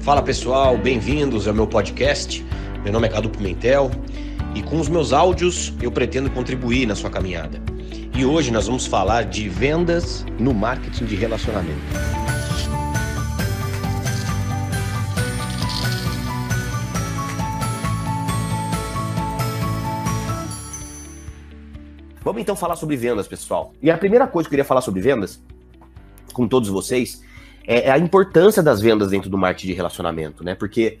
Fala pessoal, bem-vindos ao meu podcast. Meu nome é Cadu Pimentel e com os meus áudios eu pretendo contribuir na sua caminhada. E hoje nós vamos falar de vendas no marketing de relacionamento. Vamos então falar sobre vendas, pessoal. E a primeira coisa que eu queria falar sobre vendas com todos vocês é, é a importância das vendas dentro do marketing de relacionamento, né? Porque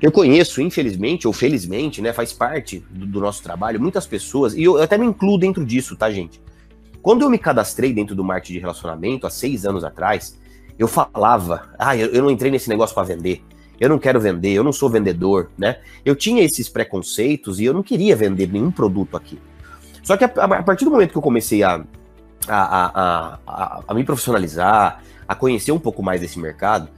eu conheço, infelizmente ou felizmente, né, faz parte do, do, nosso trabalho, muitas pessoas, e eu até me incluo dentro disso, tá, gente? Quando eu me cadastrei dentro do marketing de relacionamento, há seis anos atrás, eu falava, ah, eu, eu não entrei nesse negócio para vender, eu não quero vender, eu não sou vendedor, né? Eu tinha esses preconceitos e eu não queria vender nenhum produto aqui. Só que a, a partir do momento que eu comecei a, a, a, a me profissionalizar, a conhecer um pouco mais desse mercado,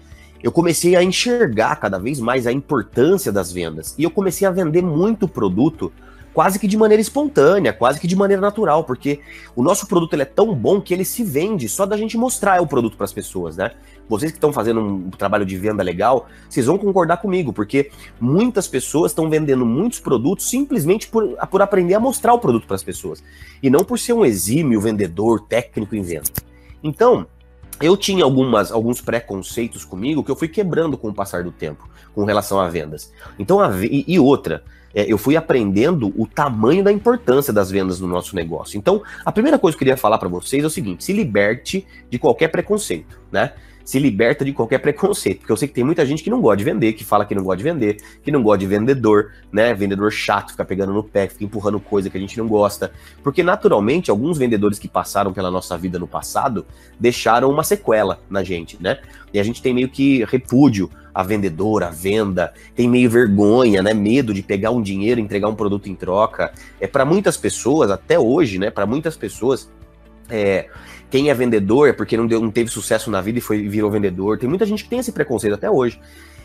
eu comecei a enxergar cada vez mais a importância das vendas. E eu comecei a vender muito produto quase que de maneira espontânea, quase que de maneira natural, porque o nosso produto ele é tão bom que ele se vende só da gente mostrar o produto para as pessoas, né? Vocês que estão fazendo um trabalho de venda legal, vocês vão concordar comigo, porque muitas pessoas estão vendendo muitos produtos simplesmente por, por aprender a mostrar o produto para as pessoas, e não por ser um exímio vendedor técnico em venda. Então, eu tinha algumas, alguns preconceitos comigo que eu fui quebrando com o passar do tempo, com relação a vendas. Então, a, e, e outra, é, eu fui aprendendo o tamanho da importância das vendas no nosso negócio. Então, a primeira coisa que eu queria falar para vocês é o seguinte: se liberte de qualquer preconceito, né? Se liberta de qualquer preconceito, porque eu sei que tem muita gente que não gosta de vender, que fala que não gosta de vender, que não gosta de vendedor, né? Vendedor chato, fica pegando no pé, fica empurrando coisa que a gente não gosta. Porque naturalmente, alguns vendedores que passaram pela nossa vida no passado deixaram uma sequela na gente, né? E a gente tem meio que repúdio a vendedora, a venda, tem meio vergonha, né? Medo de pegar um dinheiro, entregar um produto em troca. É para muitas pessoas, até hoje, né? Para muitas pessoas, é, quem é vendedor é porque não, deu, não teve sucesso na vida e foi virou vendedor. Tem muita gente que tem esse preconceito até hoje.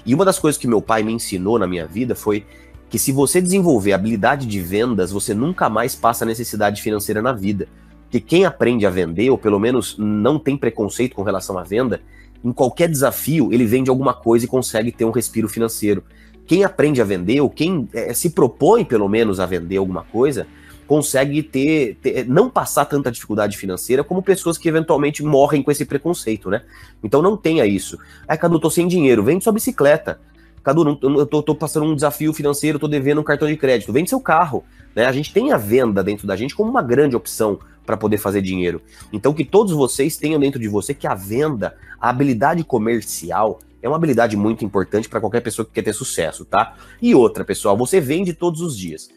E uma das coisas que meu pai me ensinou na minha vida foi que se você desenvolver habilidade de vendas, você nunca mais passa necessidade financeira na vida. Porque quem aprende a vender, ou pelo menos não tem preconceito com relação à venda, em qualquer desafio, ele vende alguma coisa e consegue ter um respiro financeiro. Quem aprende a vender, ou quem é, se propõe pelo menos a vender alguma coisa, consegue ter, ter, não passar tanta dificuldade financeira como pessoas que eventualmente morrem com esse preconceito, né? Então não tenha isso. Ai, Cadu, tô sem dinheiro, vende sua bicicleta. Cadu, não, eu tô, tô, passando um desafio financeiro, tô devendo um cartão de crédito, vende seu carro. Né? A gente tem a venda dentro da gente como uma grande opção para poder fazer dinheiro. Então que todos vocês tenham dentro de você que a venda, a habilidade comercial, é uma habilidade muito importante para qualquer pessoa que quer ter sucesso, tá? E outra, pessoal, você vende todos os dias.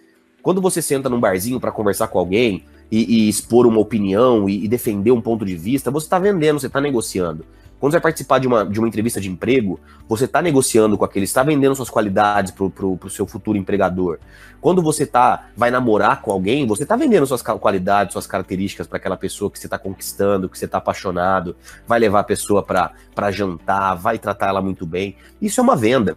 Quando você senta num barzinho para conversar com alguém e, e, expor uma opinião e, e, defender um ponto de vista, você está vendendo, você está negociando. Quando você vai participar de uma, de uma entrevista de emprego, você está negociando com aquele, está vendendo suas qualidades para o seu futuro empregador. Quando você tá, vai namorar com alguém, você está vendendo suas qualidades, suas características para aquela pessoa que você está conquistando, que você está apaixonado, vai levar a pessoa para jantar, vai tratar ela muito bem. Isso é uma venda.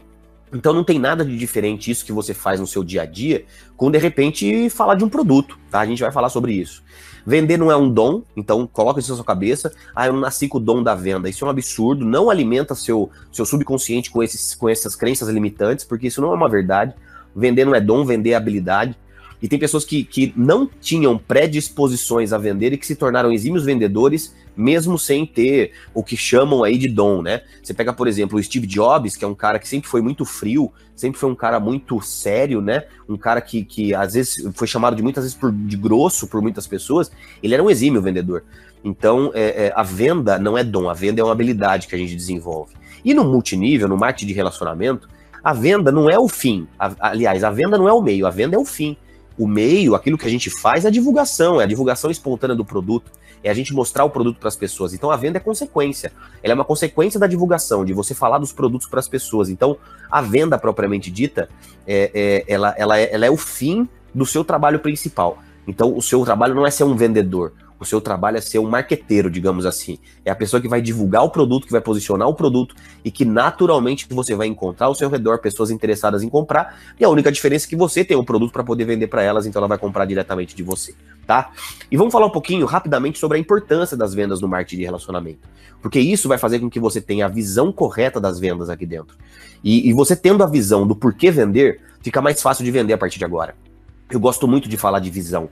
Então não tem nada de diferente isso que você faz no seu dia a dia com de repente falar de um produto, tá? A gente vai falar sobre isso. Vender não é um dom, então coloca isso na sua cabeça. Ah, eu não nasci com o dom da venda. Isso é um absurdo, não alimenta seu, seu subconsciente com, esses, com essas crenças limitantes, porque isso não é uma verdade. Vender não é dom, vender é habilidade. E tem pessoas que, que não tinham predisposições a vender e que se tornaram exímios vendedores mesmo sem ter o que chamam aí de dom, né? Você pega, por exemplo, o Steve Jobs, que é um cara que sempre foi muito frio, sempre foi um cara muito sério, né? Um cara que, que às vezes foi chamado de muitas vezes por, de grosso por muitas pessoas, ele era um exímio vendedor. Então, é, é, a venda não é dom, a venda é uma habilidade que a gente desenvolve. E no multinível, no marketing de relacionamento, a venda não é o fim. A, aliás, a venda não é o meio, a venda é o fim. O meio, aquilo que a gente faz, é a divulgação, é a divulgação espontânea do produto é a gente mostrar o produto para as pessoas. Então a venda é consequência. Ela é uma consequência da divulgação, de você falar dos produtos para as pessoas. Então a venda propriamente dita, é, é, ela, ela, é, ela é o fim do seu trabalho principal. Então o seu trabalho não é ser um vendedor. O seu trabalho é ser um marqueteiro, digamos assim. É a pessoa que vai divulgar o produto, que vai posicionar o produto e que naturalmente você vai encontrar ao seu redor pessoas interessadas em comprar. E a única diferença é que você tem o um produto para poder vender para elas, então ela vai comprar diretamente de você, tá? E vamos falar um pouquinho rapidamente sobre a importância das vendas no marketing de relacionamento. Porque isso vai fazer com que você tenha a visão correta das vendas aqui dentro. E, e você tendo a visão do porquê vender, fica mais fácil de vender a partir de agora. Eu gosto muito de falar de visão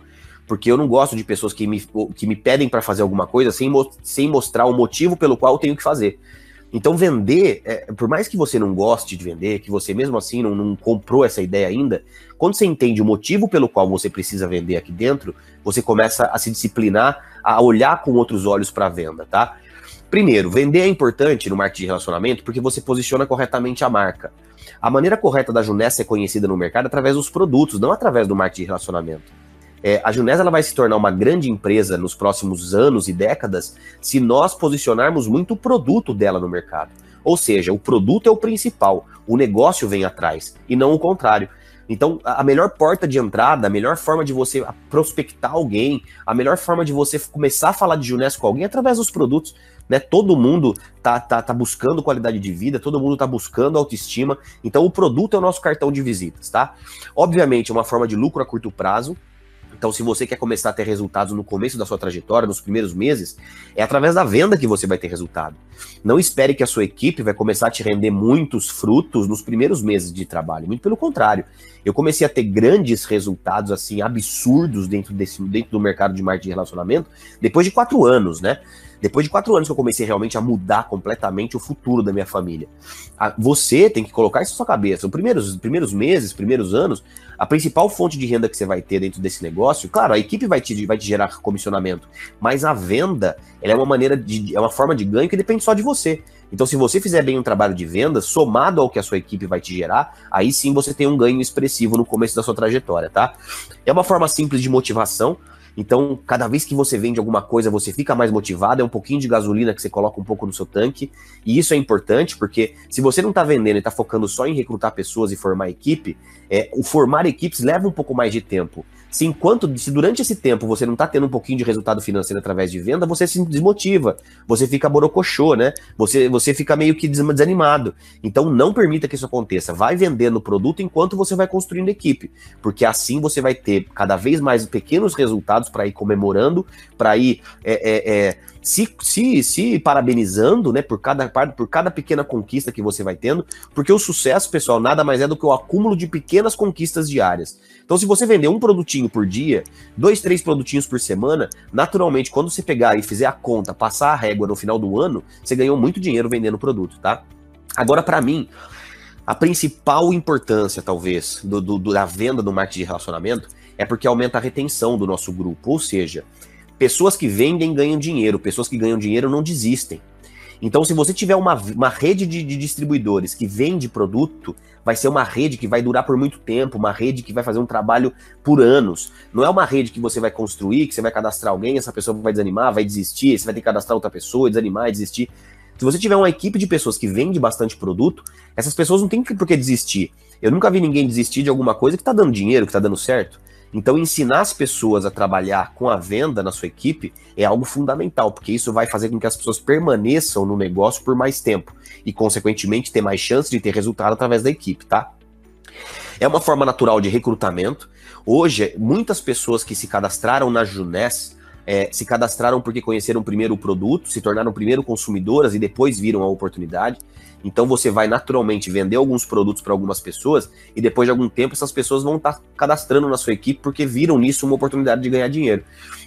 porque eu não gosto de pessoas que me, que me pedem para fazer alguma coisa sem, sem mostrar o motivo pelo qual eu tenho que fazer. Então, vender, é, por mais que você não goste de vender, que você mesmo assim não, não, comprou essa ideia ainda, quando você entende o motivo pelo qual você precisa vender aqui dentro, você começa a se disciplinar, a olhar com outros olhos para a venda, tá? Primeiro, vender é importante no marketing de relacionamento porque você posiciona corretamente a marca. A maneira correta da Junessa ser conhecida no mercado é através dos produtos, não através do marketing de relacionamento. É, a Junés ela vai se tornar uma grande empresa nos próximos anos e décadas se nós posicionarmos muito o produto dela no mercado. Ou seja, o produto é o principal, o negócio vem atrás, e não o contrário. Então, a melhor porta de entrada, a melhor forma de você prospectar alguém, a melhor forma de você começar a falar de Junés com alguém é através dos produtos. Né? Todo mundo tá, tá, tá buscando qualidade de vida, todo mundo tá buscando autoestima. Então, o produto é o nosso cartão de visitas, tá? Obviamente, é uma forma de lucro a curto prazo, então, se você quer começar a ter resultados no começo da sua trajetória, nos primeiros meses, é através da venda que você vai ter resultado. Não espere que a sua equipe vai começar a te render muitos frutos nos primeiros meses de trabalho. Muito pelo contrário. Eu comecei a ter grandes resultados, assim, absurdos dentro, desse, dentro do mercado de marketing de relacionamento depois de quatro anos, né? Depois de quatro anos que eu comecei realmente a mudar completamente o futuro da minha família. Você tem que colocar isso na sua cabeça. Os primeiros, primeiros meses, primeiros anos, a principal fonte de renda que você vai ter dentro desse negócio, claro, a equipe vai te, vai te gerar comissionamento, mas a venda é uma maneira de. é uma forma de ganho que depende só de você. Então, se você fizer bem um trabalho de venda, somado ao que a sua equipe vai te gerar, aí sim você tem um ganho expressivo no começo da sua trajetória, tá? É uma forma simples de motivação. Então, cada vez que você vende alguma coisa, você fica mais motivado, é um pouquinho de gasolina que você coloca um pouco no seu tanque. E isso é importante porque se você não está vendendo e está focando só em recrutar pessoas e formar equipe, é, o formar equipes leva um pouco mais de tempo. Se enquanto, se durante esse tempo você não está tendo um pouquinho de resultado financeiro através de venda, você se desmotiva, você fica borocochô, né? Você, você fica meio que desanimado. Então não permita que isso aconteça. Vai vendendo o produto enquanto você vai construindo equipe, porque assim você vai ter cada vez mais pequenos resultados para ir comemorando, para ir é, é, é, se, se, se parabenizando, né, por cada por cada pequena conquista que você vai tendo, porque o sucesso, pessoal, nada mais é do que o acúmulo de pequenas conquistas diárias. Então, se você vender um produtinho por dia, dois, três produtinhos por semana, naturalmente, quando você pegar e fizer a conta, passar a régua no final do ano, você ganhou muito dinheiro vendendo produto, tá? Agora, para mim, a principal importância, talvez, do, do, da venda do marketing de relacionamento é porque aumenta a retenção do nosso grupo. Ou seja, Pessoas que vendem ganham dinheiro, pessoas que ganham dinheiro não desistem. Então, se você tiver uma, uma rede de, de, distribuidores que vende produto, vai ser uma rede que vai durar por muito tempo, uma rede que vai fazer um trabalho por anos. Não é uma rede que você vai construir, que você vai cadastrar alguém, essa pessoa vai desanimar, vai desistir, você vai ter que cadastrar outra pessoa, desanimar, desistir. Se você tiver uma equipe de pessoas que vende bastante produto, essas pessoas não têm por que desistir. Eu nunca vi ninguém desistir de alguma coisa que está dando dinheiro, que está dando certo. Então, ensinar as pessoas a trabalhar com a venda na sua equipe é algo fundamental, porque isso vai fazer com que as pessoas permaneçam no negócio por mais tempo e, consequentemente, ter mais chance de ter resultado através da equipe, tá? É uma forma natural de recrutamento. Hoje, muitas pessoas que se cadastraram na Juness é, se cadastraram porque conheceram primeiro o produto, se tornaram primeiro consumidoras e depois viram a oportunidade. Então você vai naturalmente vender alguns produtos para algumas pessoas e depois de algum tempo essas pessoas vão estar tá cadastrando na sua equipe porque viram nisso uma oportunidade de ganhar dinheiro.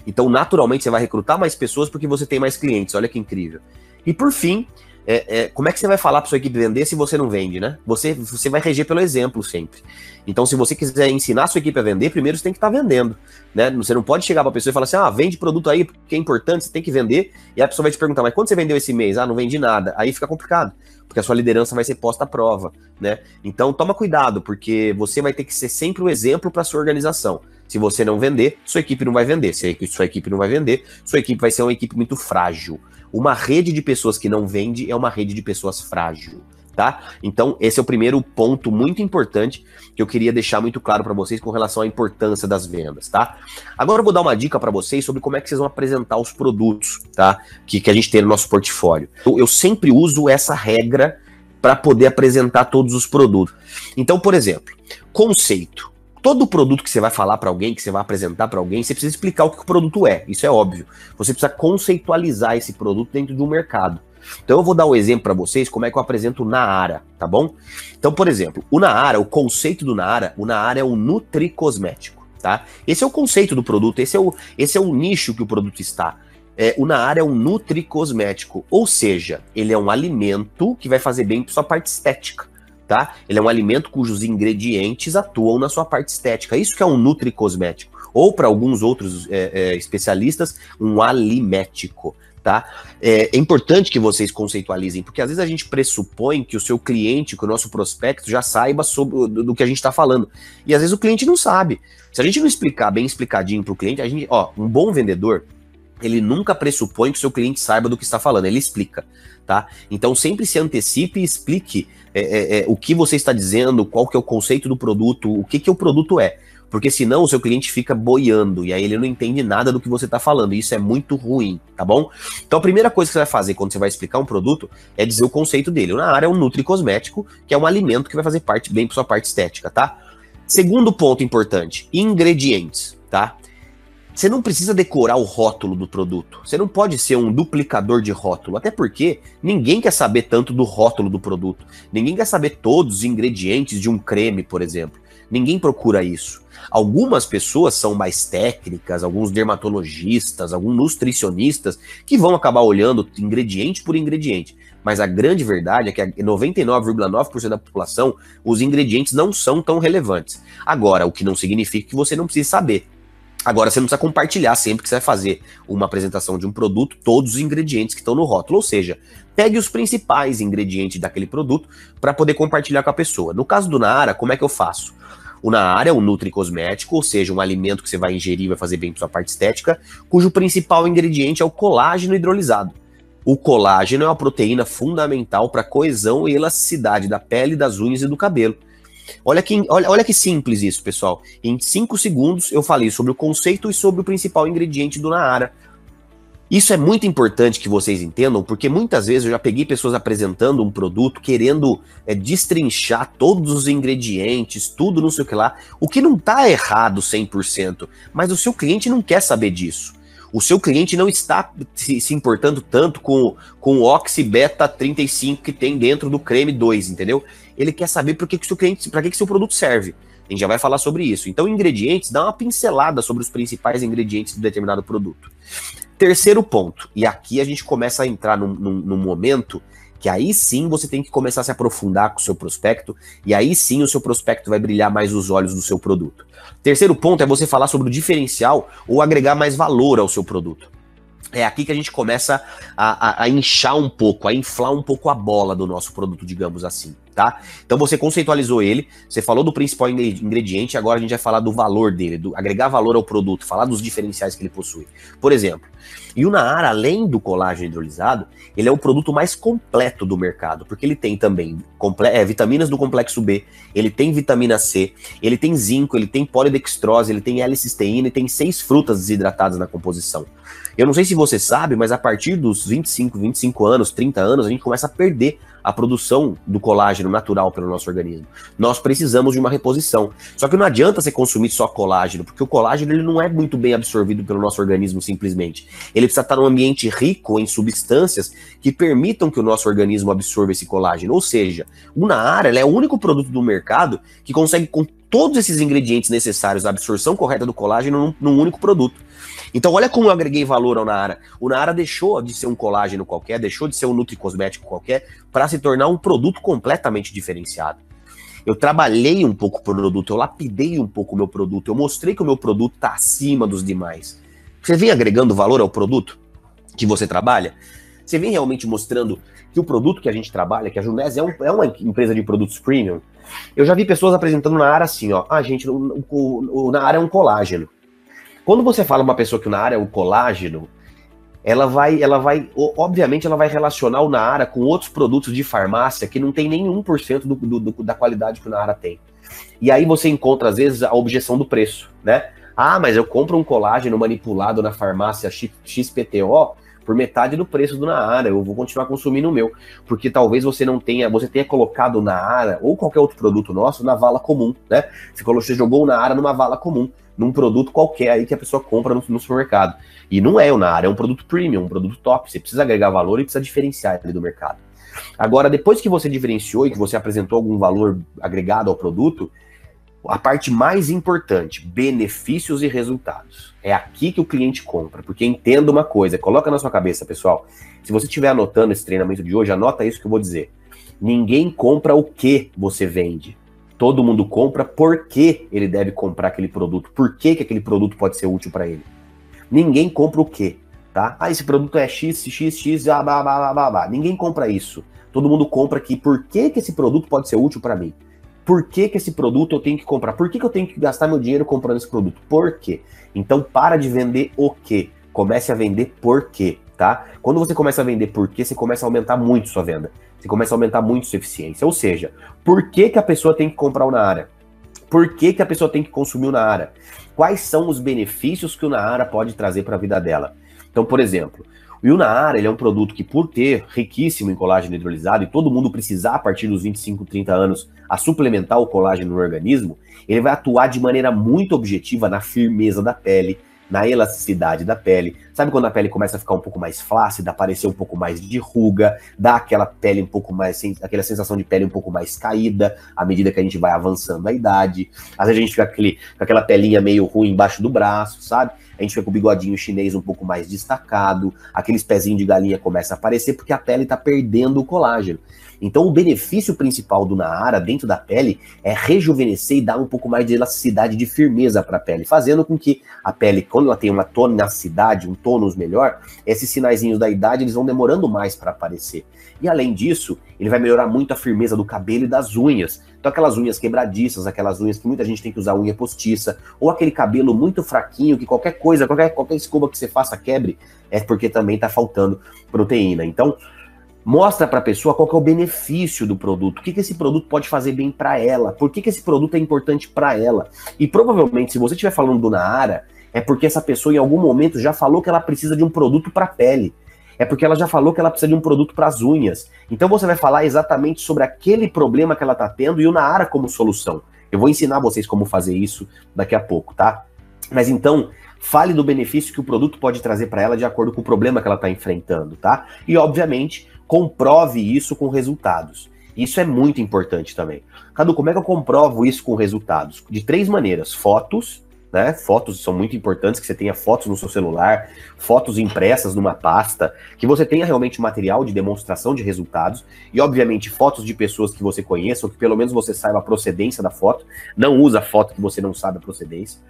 Então naturalmente você vai recrutar mais pessoas porque você tem mais clientes. Olha que incrível. E por fim, é, é, como é que você vai falar para sua equipe vender se você não vende, né? Você, você vai reger pelo exemplo sempre. Então, se você quiser ensinar a sua equipe a vender, primeiro você tem que estar tá vendendo, né? Você não pode chegar para a pessoa e falar assim, ah, vende produto aí porque é importante, você tem que vender. E a pessoa vai te perguntar, mas quando você vendeu esse mês? Ah, não vendi nada. Aí fica complicado, porque a sua liderança vai ser posta à prova, né? Então, toma cuidado, porque você vai ter que ser sempre o exemplo para sua organização. Se você não vender, sua equipe não vai vender. Se sua equipe não vai vender, sua equipe vai ser uma equipe muito frágil. Uma rede de pessoas que não vende é uma rede de pessoas frágil. tá? Então, esse é o primeiro ponto muito importante que eu queria deixar muito claro para vocês com relação à importância das vendas, tá? Agora eu vou dar uma dica para vocês sobre como é que vocês vão apresentar os produtos, tá? Que, que a gente tem no nosso portfólio. Eu, eu sempre uso essa regra para poder apresentar todos os produtos. Então, por exemplo, conceito. Todo produto que você vai falar para alguém, que você vai apresentar para alguém, você precisa explicar o que o produto é. Isso é óbvio. Você precisa conceitualizar esse produto dentro de um mercado. Então eu vou dar um exemplo para vocês como é que eu apresento o Naara, tá bom? Então, por exemplo, o Naara, o conceito do Naara, o Naara é um nutricosmético, tá? Esse é o conceito do produto, esse é o, esse é o nicho que o produto está. É, o Naara é um nutricosmético, ou seja, ele é um alimento que vai fazer bem para sua parte estética, tá? Ele é um alimento cujos ingredientes atuam na sua parte estética. Isso que é um nutricosmético. Ou para alguns outros é, é, especialistas, um alimético tá? É, é, importante que vocês conceitualizem, porque às vezes a gente pressupõe que o seu cliente, que o nosso prospecto já saiba sobre do, do que a gente está falando. E às vezes o cliente não sabe. Se a gente não explicar bem explicadinho para o cliente, a gente, ó, um bom vendedor, ele nunca pressupõe que o seu cliente saiba do que está falando, ele explica, tá? Então sempre se antecipe e explique é, é, é, o que você está dizendo, qual que é o conceito do produto, o que, que o produto é. Porque senão o seu cliente fica boiando e aí ele não entende nada do que você está falando. E isso é muito ruim, tá bom? Então a primeira coisa que você vai fazer quando você vai explicar um produto é dizer o conceito dele. Na área é um nutricosmético, que é um alimento que vai fazer parte bem para sua parte estética, tá? Segundo ponto importante, ingredientes, tá? Você não precisa decorar o rótulo do produto. Você não pode ser um duplicador de rótulo, até porque ninguém quer saber tanto do rótulo do produto. Ninguém quer saber todos os ingredientes de um creme, por exemplo. Ninguém procura isso. Algumas pessoas são mais técnicas, alguns dermatologistas, alguns nutricionistas, que vão acabar olhando ingrediente por ingrediente. Mas a grande verdade é que 99,9% da população, os ingredientes não são tão relevantes. Agora, o que não significa que você não precise saber. Agora, você não precisa compartilhar sempre que você vai fazer uma apresentação de um produto, todos os ingredientes que estão no rótulo. Ou seja, pegue os principais ingredientes daquele produto para poder compartilhar com a pessoa. No caso do Naara, como é que eu faço? O Naara é um nutricosmético, ou seja, um alimento que você vai ingerir e vai fazer bem para sua parte estética, cujo principal ingrediente é o colágeno hidrolisado. O colágeno é uma proteína fundamental para a coesão e elasticidade da pele, das unhas e do cabelo. Olha que, olha, olha que simples isso, pessoal. Em 5 segundos eu falei sobre o conceito e sobre o principal ingrediente do Naara. Isso é muito importante que vocês entendam, porque muitas vezes eu já peguei pessoas apresentando um produto, querendo é, destrinchar todos os ingredientes, tudo não sei o que lá, o que não está errado 100%, mas o seu cliente não quer saber disso. O seu cliente não está se, se importando tanto com, com o Oxy Beta 35 que tem dentro do creme 2, entendeu? Ele quer saber para que, que, seu cliente, para que, que seu produto serve. A gente já vai falar sobre isso. Então, ingredientes, dá uma pincelada sobre os principais ingredientes de determinado produto. Terceiro ponto, e aqui a gente começa a entrar num, num, num, momento que aí sim você tem que começar a se aprofundar com o seu prospecto, e aí sim o seu prospecto vai brilhar mais os olhos do seu produto. Terceiro ponto é você falar sobre o diferencial ou agregar mais valor ao seu produto. É aqui que a gente começa a, a, a inchar um pouco, a inflar um pouco a bola do nosso produto, digamos assim tá? Então você conceitualizou ele, você falou do principal ingrediente, agora a gente vai falar do valor dele, do agregar valor ao produto, falar dos diferenciais que ele possui. Por exemplo, e o Naara, além do colágeno hidrolisado, ele é o produto mais completo do mercado, porque ele tem também é, vitaminas do complexo B, ele tem vitamina C, ele tem zinco, ele tem polidextrose, ele tem L-cisteína e tem seis frutas desidratadas na composição. Eu não sei se você sabe, mas a partir dos 25, 25 anos, 30 anos, a gente começa a perder a produção do colágeno natural pelo nosso organismo. Nós precisamos de uma reposição. Só que não adianta você consumir só colágeno, porque o colágeno ele não é muito bem absorvido pelo nosso organismo simplesmente. Ele precisa estar num ambiente rico em substâncias que permitam que o nosso organismo absorva esse colágeno. Ou seja, o Naara é o único produto do mercado que consegue com todos esses ingredientes necessários à absorção correta do colágeno num, num único produto. Então, olha como eu agreguei valor ao Naara. O Naara deixou de ser um colágeno qualquer, deixou de ser um nutricosmético qualquer, para se tornar um produto completamente diferenciado. Eu trabalhei um pouco o produto, eu lapidei um pouco o meu produto, eu mostrei que o meu produto está acima dos demais. Você vem agregando valor ao produto que você trabalha? Você vem realmente mostrando que o produto que a gente trabalha, que a Junés é, um, é uma empresa de produtos premium. Eu já vi pessoas apresentando na área assim, ó. Ah, gente, o, o, o, na área é um colágeno. Quando você fala uma pessoa que na área é o colágeno, ela vai, ela vai, obviamente, ela vai relacionar o Naara com outros produtos de farmácia que não tem nenhum por cento da qualidade que o Naara tem. E aí você encontra, às vezes, a objeção do preço, né? Ah, mas eu compro um colágeno manipulado na farmácia XPTO por metade do preço do Naara, eu vou continuar consumindo o meu, porque talvez você não tenha, você tenha colocado o Naara ou qualquer outro produto nosso na vala comum, né? Você, colocou, você jogou o Naara numa vala comum, num produto qualquer aí que a pessoa compra no, no supermercado. E não é o Naara, é um produto premium, um produto top, você precisa agregar valor e precisa diferenciar ele do mercado. Agora, depois que você diferenciou e que você apresentou algum valor agregado ao produto, a parte mais importante, benefícios e resultados. É aqui que o cliente compra, porque entenda uma coisa, coloca na sua cabeça, pessoal. Se você estiver anotando esse treinamento de hoje, anota isso que eu vou dizer. Ninguém compra o que você vende. Todo mundo compra porque ele deve comprar aquele produto. Por que, que aquele produto pode ser útil para ele. Ninguém compra o que, tá? Ah, esse produto é X, X, X, blá, blá, blá, blá, blá. Ninguém compra isso. Todo mundo compra aqui por que, que esse produto pode ser útil para mim por que, que esse produto eu tenho que comprar? Por que, que eu tenho que gastar meu dinheiro comprando esse produto? Por quê? Então para de vender o quê? Comece a vender por quê, tá? Quando você começa a vender por quê, você começa a aumentar muito sua venda. Você começa a aumentar muito sua eficiência. Ou seja, por que, que a pessoa tem que comprar o Naara? Por que, que a pessoa tem que consumir o Naara? Quais são os benefícios que o Naara pode trazer para a vida dela? Então, por exemplo, o Yunaara ele é um produto que, por ter riquíssimo em colágeno hidrolisado e todo mundo precisar, a partir dos 25, 30 anos, a suplementar o colágeno no organismo, ele vai atuar de maneira muito objetiva na firmeza da pele, na elasticidade da pele. Sabe quando a pele começa a ficar um pouco mais flácida, aparecer um pouco mais de ruga, dá aquela pele um pouco mais, aquela sensação de pele um pouco mais caída à medida que a gente vai avançando a idade. Às vezes a gente fica aquele, com aquela pelinha meio ruim embaixo do braço, sabe? A gente fica com o bigodinho chinês um pouco mais destacado, aqueles pezinhos de galinha começam a aparecer porque a pele está perdendo o colágeno. Então, o benefício principal do Naara dentro da pele é rejuvenescer e dar um pouco mais de elasticidade, de firmeza para a pele, fazendo com que a pele, quando ela tem uma tonacidade, um tônus melhor, esses sinaizinhos da idade eles vão demorando mais para aparecer. E além disso, ele vai melhorar muito a firmeza do cabelo e das unhas. Então, aquelas unhas quebradiças, aquelas unhas que muita gente tem que usar unha postiça, ou aquele cabelo muito fraquinho, que qualquer coisa, qualquer, qualquer escova que você faça quebre, é porque também está faltando proteína. Então, Mostra para a pessoa qual é o benefício do produto, o que, que esse produto pode fazer bem para ela, por que, que esse produto é importante para ela. E provavelmente, se você estiver falando do Naara, é porque essa pessoa em algum momento já falou que ela precisa de um produto para pele. É porque ela já falou que ela precisa de um produto para as unhas. Então você vai falar exatamente sobre aquele problema que ela está tendo e o Naara como solução. Eu vou ensinar vocês como fazer isso daqui a pouco, tá? Mas então, fale do benefício que o produto pode trazer para ela de acordo com o problema que ela está enfrentando, tá? E obviamente, comprove isso com resultados. Isso é muito importante também. Cadu, como é que eu comprovo isso com resultados? De três maneiras: fotos, né? Fotos são muito importantes, que você tenha fotos no seu celular, fotos impressas numa pasta, que você tenha realmente material de demonstração de resultados, e obviamente fotos de pessoas que você conheça, ou que pelo menos você saiba a procedência da foto. Não usa foto que você não sabe a procedência.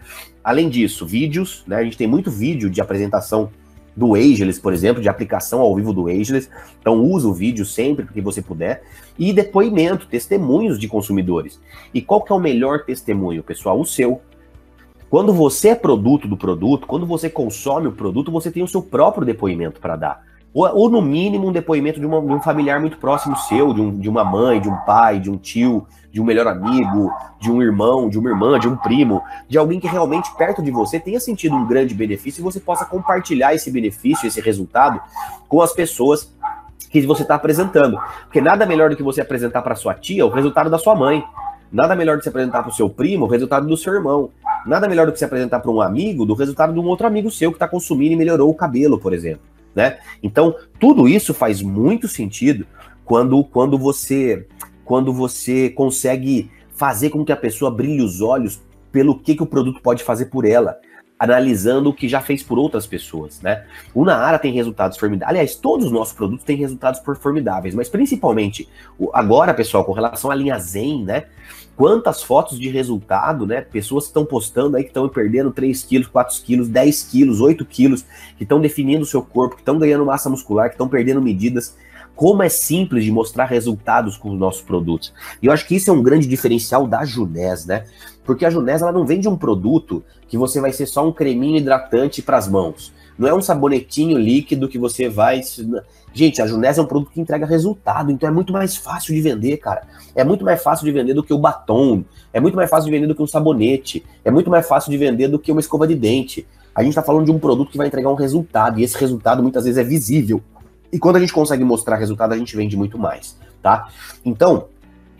Além disso, vídeos, né? A gente tem muito vídeo de apresentação do Ageless, por exemplo, de aplicação ao vivo do Ageless. Então usa o vídeo sempre que você puder. E depoimento, testemunhos de consumidores. E qual que é o melhor testemunho, pessoal? O seu. Quando você é produto do produto, quando você consome o produto, você tem o seu próprio depoimento para dar. Ou, ou, no mínimo um depoimento de, uma, de, um familiar muito próximo seu, de, um, de uma mãe, de um pai, de um tio, de um melhor amigo, de um irmão, de uma irmã, de um primo, de alguém que realmente perto de você tenha sentido um grande benefício e você possa compartilhar esse benefício, esse resultado com as pessoas que você está apresentando. Porque nada melhor do que você apresentar para sua tia o resultado da sua mãe. Nada melhor do que você apresentar para o seu primo o resultado do seu irmão. Nada melhor do que você apresentar para um amigo do resultado de um outro amigo seu que está consumindo e melhorou o cabelo, por exemplo. Né? Então, tudo isso faz muito sentido quando, quando você quando você consegue fazer com que a pessoa brilhe os olhos pelo que, que o produto pode fazer por ela, analisando o que já fez por outras pessoas, né? O Naara tem resultados formidáveis. Aliás, todos os nossos produtos têm resultados formidáveis, mas principalmente agora, pessoal, com relação à linha Zen, né? Quantas fotos de resultado, né? Pessoas que estão postando aí que estão perdendo 3 quilos, 4 quilos, 10 quilos, 8 quilos, que estão definindo o seu corpo, que estão ganhando massa muscular, que estão perdendo medidas como é simples de mostrar resultados com os nossos produtos. E eu acho que isso é um grande diferencial da Junés, né? Porque a Junés ela não vende um produto que você vai ser só um creminho hidratante para as mãos. Não é um sabonetinho líquido que você vai. Gente, a Junés é um produto que entrega resultado, então é muito mais fácil de vender, cara. É muito mais fácil de vender do que o batom, é muito mais fácil de vender do que um sabonete, é muito mais fácil de vender do que uma escova de dente. A gente está falando de um produto que vai entregar um resultado, e esse resultado muitas vezes é visível. E quando a gente consegue mostrar resultado, a gente vende muito mais, tá? Então,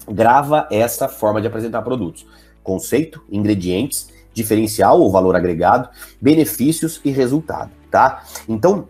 grava essa forma de apresentar produtos: conceito, ingredientes, diferencial ou valor agregado, benefícios e resultado, tá? Então,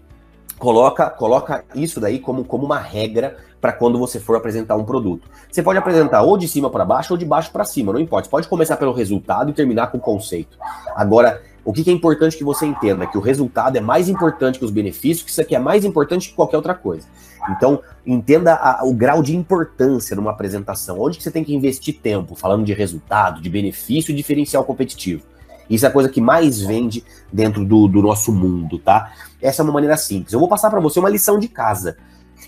coloca, coloca isso daí como, como uma regra para quando você for apresentar um produto. Você pode apresentar ou de cima para baixo ou de baixo para cima, não importa. Você pode começar pelo resultado e terminar com o conceito. Agora, o que é importante que você entenda? Que o resultado é mais importante que os benefícios, que isso aqui é mais importante que qualquer outra coisa. Então, entenda a, o grau de importância numa apresentação. Onde que você tem que investir tempo, falando de resultado, de benefício e diferencial competitivo. Isso é a coisa que mais vende dentro do, do nosso mundo, tá? Essa é uma maneira simples. Eu vou passar para você uma lição de casa.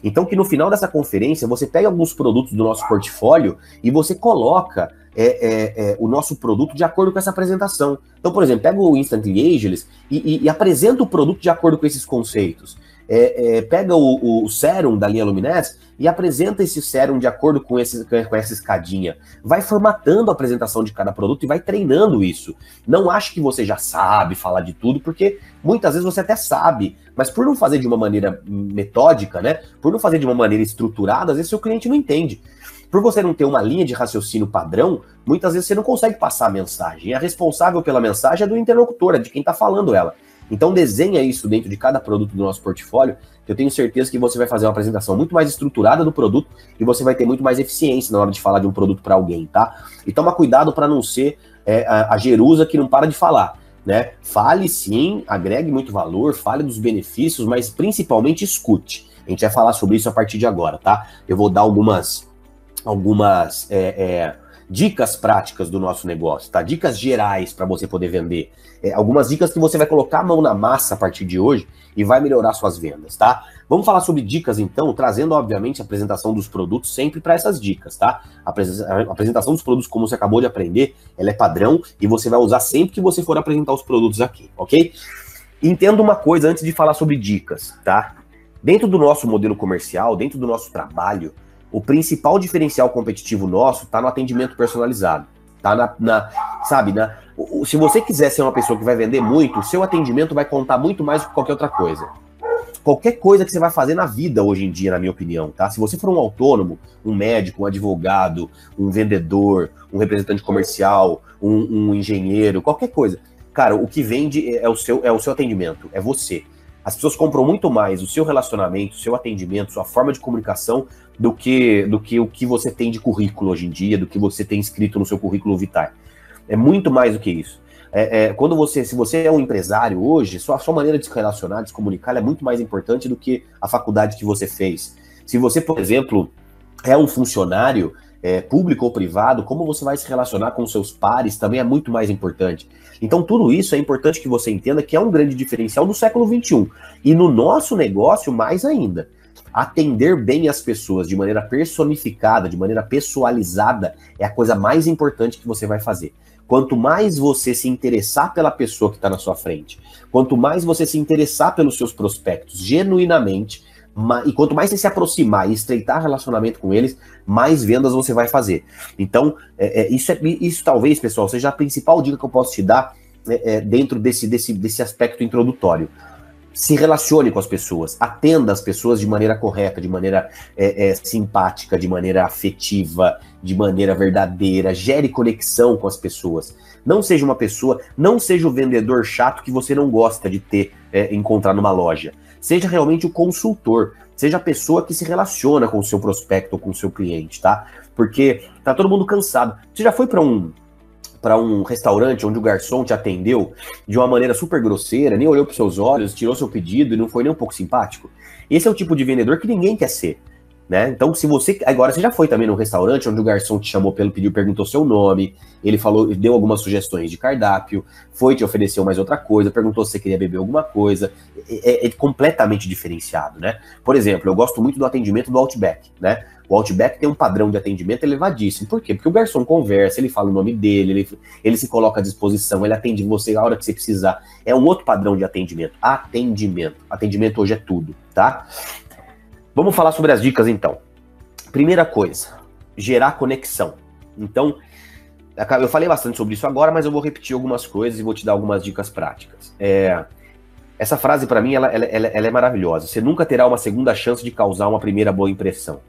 Então, que no final dessa conferência você pega alguns produtos do nosso portfólio e você coloca é, é, é, o nosso produto de acordo com essa apresentação. Então, por exemplo, pega o Instantly Ageless e, e, e apresenta o produto de acordo com esses conceitos é, é, pega o, o sérum da linha Luminesse e apresenta esse sérum de acordo com, esse, com essa escadinha. Vai formatando a apresentação de cada produto e vai treinando isso. Não ache que você já sabe falar de tudo, porque muitas vezes você até sabe, mas por não fazer de uma maneira metódica, né? Por não fazer de uma maneira estruturada, às vezes seu cliente não entende. Por você não ter uma linha de raciocínio padrão, muitas vezes você não consegue passar a mensagem. A responsável pela mensagem é do interlocutor, é de quem está falando ela. Então desenha isso dentro de cada produto do nosso portfólio, que eu tenho certeza que você vai fazer uma apresentação muito mais estruturada do produto e você vai ter muito mais eficiência na hora de falar de um produto para alguém, tá? E toma cuidado para não ser é, a, a Jerusa que não para de falar. Né? Fale sim, agregue muito valor, fale dos benefícios, mas principalmente escute. A gente vai falar sobre isso a partir de agora, tá? Eu vou dar algumas, algumas é, é, dicas práticas do nosso negócio, tá? Dicas gerais para você poder vender. É, algumas dicas que você vai colocar a mão na massa a partir de hoje e vai melhorar suas vendas, tá? Vamos falar sobre dicas então, trazendo obviamente a apresentação dos produtos sempre para essas dicas, tá? A apresentação dos produtos, como você acabou de aprender, ela é padrão e você vai usar sempre que você for apresentar os produtos aqui, ok? Entenda uma coisa antes de falar sobre dicas, tá? Dentro do nosso modelo comercial, dentro do nosso trabalho, o principal diferencial competitivo nosso está no atendimento personalizado. Tá na, na sabe, na, se você quiser ser uma pessoa que vai vender muito, o seu atendimento vai contar muito mais do que qualquer outra coisa. Qualquer coisa que você vai fazer na vida hoje em dia, na minha opinião, tá? Se você for um autônomo, um médico, um advogado, um vendedor, um representante comercial, um, um engenheiro, qualquer coisa, cara, o que vende é o seu, é o seu atendimento, é você. As pessoas compram muito mais o seu relacionamento, o seu atendimento, sua forma de comunicação do que do que o que você tem de currículo hoje em dia, do que você tem escrito no seu currículo vital. É muito mais do que isso. É, é, quando você, se você é um empresário hoje, sua, sua maneira de se relacionar, de se comunicar, é muito mais importante do que a faculdade que você fez. Se você, por exemplo, é um funcionário é, público ou privado, como você vai se relacionar com seus pares também é muito mais importante. Então, tudo isso é importante que você entenda que é um grande diferencial do século XXI. E no nosso negócio, mais ainda atender bem as pessoas de maneira personificada, de maneira pessoalizada, é a coisa mais importante que você vai fazer. Quanto mais você se interessar pela pessoa que está na sua frente, quanto mais você se interessar pelos seus prospectos genuinamente, e quanto mais você se aproximar e estreitar relacionamento com eles, mais vendas você vai fazer. Então, é, é, isso, é, isso talvez, pessoal, seja a principal dica que eu posso te dar é, é dentro desse, desse, desse aspecto introdutório se relacione com as pessoas, atenda as pessoas de maneira correta, de maneira é, é, simpática, de maneira afetiva, de maneira verdadeira, gere conexão com as pessoas. Não seja uma pessoa, não seja o vendedor chato que você não gosta de ter, é, encontrar numa loja. Seja realmente o consultor, seja a pessoa que se relaciona com o seu prospecto ou com o seu cliente, tá? Porque tá todo mundo cansado. Você já foi para um para um restaurante onde o garçom te atendeu de uma maneira super grosseira, nem olhou para seus olhos, tirou seu pedido e não foi nem um pouco simpático. Esse é o tipo de vendedor que ninguém quer ser. Né? Então, se você. Agora, você já foi também no restaurante onde o garçom te chamou pelo pedido, perguntou seu nome, ele falou, deu algumas sugestões de cardápio, foi te ofereceu mais outra coisa, perguntou se você queria beber alguma coisa. É, é, completamente diferenciado, né? Por exemplo, eu gosto muito do atendimento do Outback, né? O Outback tem um padrão de atendimento elevadíssimo. Por quê? Porque o garçom conversa, ele fala o nome dele, ele, ele se coloca à disposição, ele atende você a hora que você precisar. É um outro padrão de atendimento. Atendimento. Atendimento hoje é tudo, tá? Vamos falar sobre as dicas então. Primeira coisa, gerar conexão. Então, eu falei bastante sobre isso agora, mas eu vou repetir algumas coisas e vou te dar algumas dicas práticas. É, essa frase, para mim, ela, ela, ela, é maravilhosa. Você nunca terá uma segunda chance de causar uma primeira boa impressão.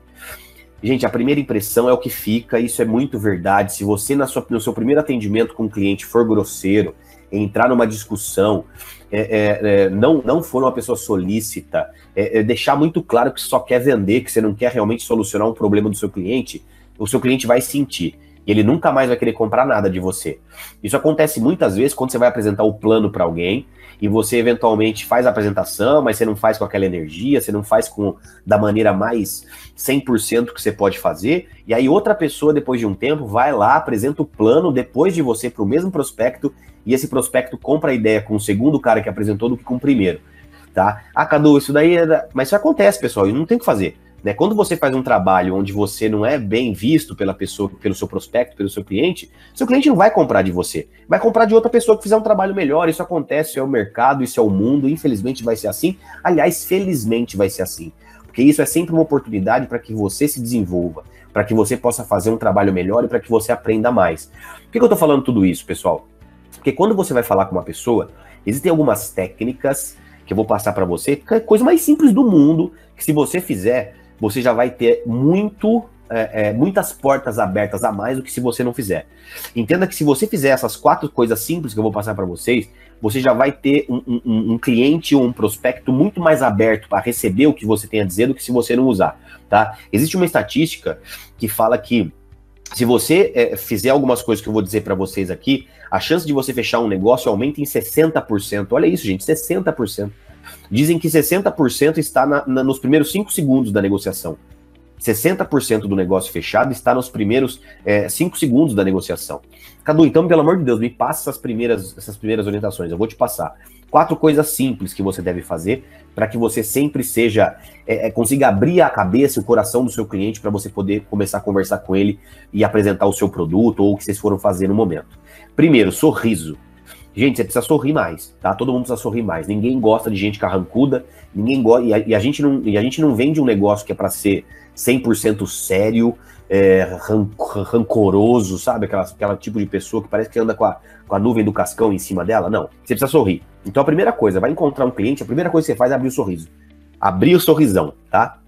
Gente, a primeira impressão é o que fica, isso é muito verdade. Se você, na sua, no seu primeiro atendimento com o cliente, for grosseiro, entrar numa discussão, é, é, é, não, não for uma pessoa solícita, é, é, deixar muito claro que só quer vender, que você não quer realmente solucionar um problema do seu cliente, o seu cliente vai sentir. E ele nunca mais vai querer comprar nada de você. Isso acontece muitas vezes quando você vai apresentar o plano para alguém e você eventualmente faz a apresentação, mas você não faz com aquela energia, você não faz com da maneira mais 100% que você pode fazer, e aí outra pessoa depois de um tempo vai lá, apresenta o plano depois de você para o mesmo prospecto e esse prospecto compra a ideia com o segundo cara que apresentou do que com o primeiro, tá? Ah, Cadu, isso daí é... Mas isso acontece, pessoal, e não tem o que fazer. Né? Quando você faz um trabalho onde você não é bem visto pela pessoa, pelo seu prospecto, pelo seu cliente, seu cliente não vai comprar de você, vai comprar de outra pessoa que fizer um trabalho melhor. Isso acontece, isso é o mercado, isso é o mundo. Infelizmente vai ser assim. Aliás, felizmente vai ser assim, porque isso é sempre uma oportunidade para que você se desenvolva, para que você possa fazer um trabalho melhor e para que você aprenda mais. Por que, eu estou falando tudo isso, pessoal? Porque quando você vai falar com uma pessoa, existem algumas técnicas que eu vou passar para você, que é coisa mais simples do mundo, que se você fizer, você já vai ter muito é, é, muitas portas abertas a mais do que se você não fizer. Entenda que se você fizer essas quatro coisas simples que eu vou passar para vocês, você já vai ter um, um, um cliente ou um prospecto muito mais aberto para receber o que você tem a dizer do que se você não usar. Tá? Existe uma estatística que fala que se você é, fizer algumas coisas que eu vou dizer para vocês aqui, a chance de você fechar um negócio aumenta em 60%. Olha isso, gente, 60%. Dizem que 60% está na, na, nos primeiros 5 segundos da negociação. 60% do negócio fechado está nos primeiros 5 é, segundos da negociação. Cadu, então, pelo amor de Deus, me passa essas primeiras, essas primeiras orientações. Eu vou te passar. Quatro coisas simples que você deve fazer para que você sempre seja, é, é, consiga abrir a cabeça e o coração do seu cliente para você poder começar a conversar com ele e apresentar o seu produto ou o que vocês foram fazer no momento. Primeiro, sorriso. Gente, você precisa sorrir mais, tá? Todo mundo precisa sorrir mais. Ninguém gosta de gente carrancuda, ninguém gosta. E, e, a gente não, e a gente não vende um negócio que é para ser 100% sério, é, rancoroso, sabe? Aquela, aquela tipo de pessoa que parece que anda com a, com a nuvem do cascão em cima dela. Não. Você precisa sorrir. Então a primeira coisa, vai encontrar um cliente, a primeira coisa que você faz é abrir o sorriso. Abrir o sorrisão, tá?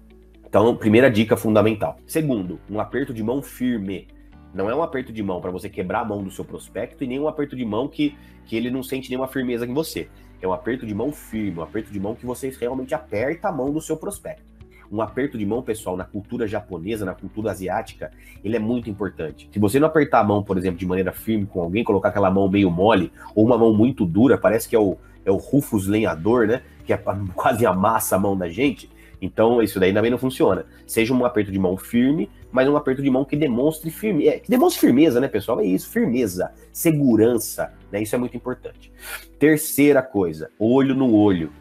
Então, primeira dica fundamental. Segundo, um aperto de mão firme. Não é um aperto de mão para você quebrar a mão do seu prospecto e nem um aperto de mão que, que ele não sente nenhuma firmeza em você. É um aperto de mão firme, um aperto de mão que você realmente aperta a mão do seu prospecto. Um aperto de mão, pessoal, na cultura japonesa, na cultura asiática, ele é muito importante. Se você não apertar a mão, por exemplo, de maneira firme com alguém, colocar aquela mão meio mole ou uma mão muito dura, parece que é o, é o Rufus lenhador, né? Que é, quase amassa a mão da gente. Então, isso daí também não funciona. Seja um aperto de mão firme, mas um aperto de mão que demonstre firme, é, que demonstre firmeza, né, pessoal? É isso, firmeza, segurança, né? Isso é muito importante. Terceira coisa, olho no olho.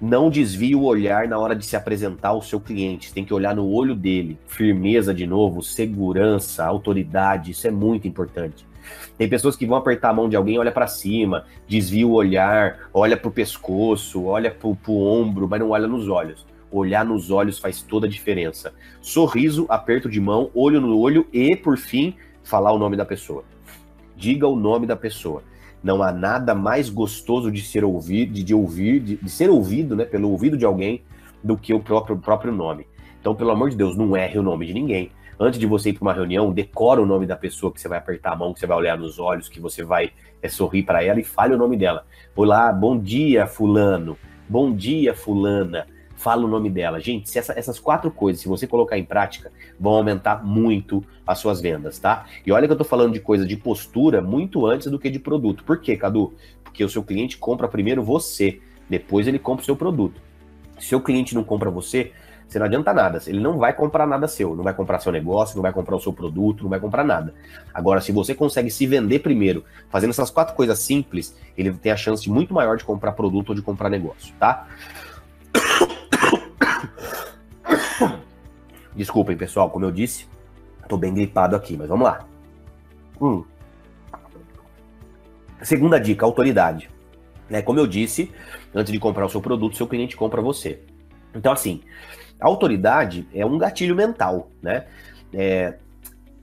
Não desvie o olhar na hora de se apresentar ao seu cliente. Tem que olhar no olho dele. Firmeza de novo, segurança, autoridade, isso é muito importante. Tem pessoas que vão apertar a mão de alguém, olha para cima, desvia o olhar, olha pro pescoço, olha pro, pro ombro, mas não olha nos olhos. Olhar nos olhos faz toda a diferença. Sorriso, aperto de mão, olho no olho e, por fim, falar o nome da pessoa. Diga o nome da pessoa. Não há nada mais gostoso de ser ouvido, de, de ouvir, de, de, ser ouvido, né, pelo ouvido de alguém, do que o próprio, próprio nome. Então, pelo amor de Deus, não erre o nome de ninguém. Antes de você ir para uma reunião, decora o nome da pessoa que você vai apertar a mão, que você vai olhar nos olhos, que você vai é, sorrir para ela e fale o nome dela. Olá, bom dia, fulano. Bom dia, fulana fala o nome dela. Gente, se essa, essas quatro coisas, se você colocar em prática, vão aumentar muito as suas vendas, tá? E olha que eu tô falando de coisa de postura muito antes do que de produto. Por quê, Cadu? Porque o seu cliente compra primeiro você, depois ele compra o seu produto. Se o cliente não compra você, você não adianta nada. Ele não vai comprar nada seu, não vai comprar seu negócio, não vai comprar o seu produto, não vai comprar nada. Agora, se você consegue se vender primeiro, fazendo essas quatro coisas simples, ele tem a chance muito maior de comprar produto ou de comprar negócio, tá? Desculpem, pessoal, como eu disse, tô bem gripado aqui, mas vamos lá. Hum. Segunda dica, autoridade. Né, como eu disse, antes de comprar o seu produto, seu cliente compra você. Então, assim, autoridade é um gatilho mental, né? É,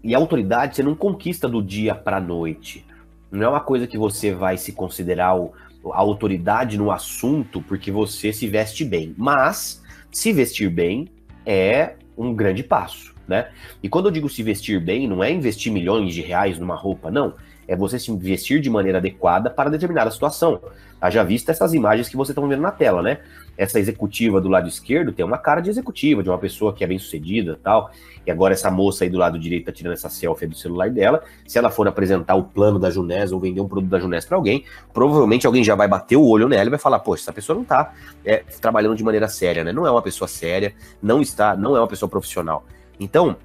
e a autoridade você não conquista do dia para noite. Não é uma coisa que você vai se considerar o, a autoridade no assunto porque você se veste bem. Mas se vestir bem é um grande passo, né? E quando eu digo se vestir bem, não é investir milhões de reais numa roupa, não. É você se vestir de maneira adequada para determinada situação. Haja vista essas imagens que vocês estão vendo na tela, né? Essa executiva do lado esquerdo tem uma cara de executiva, de uma pessoa que é bem sucedida tal. E agora essa moça aí do lado direito tá tirando essa selfie do celular dela. Se ela for apresentar o plano da Junés ou vender um produto da Junés para alguém, provavelmente alguém já vai bater o olho nela e vai falar: Poxa, essa pessoa não tá é, trabalhando de maneira séria, né? Não é uma pessoa séria, não está, não é uma pessoa profissional. Então,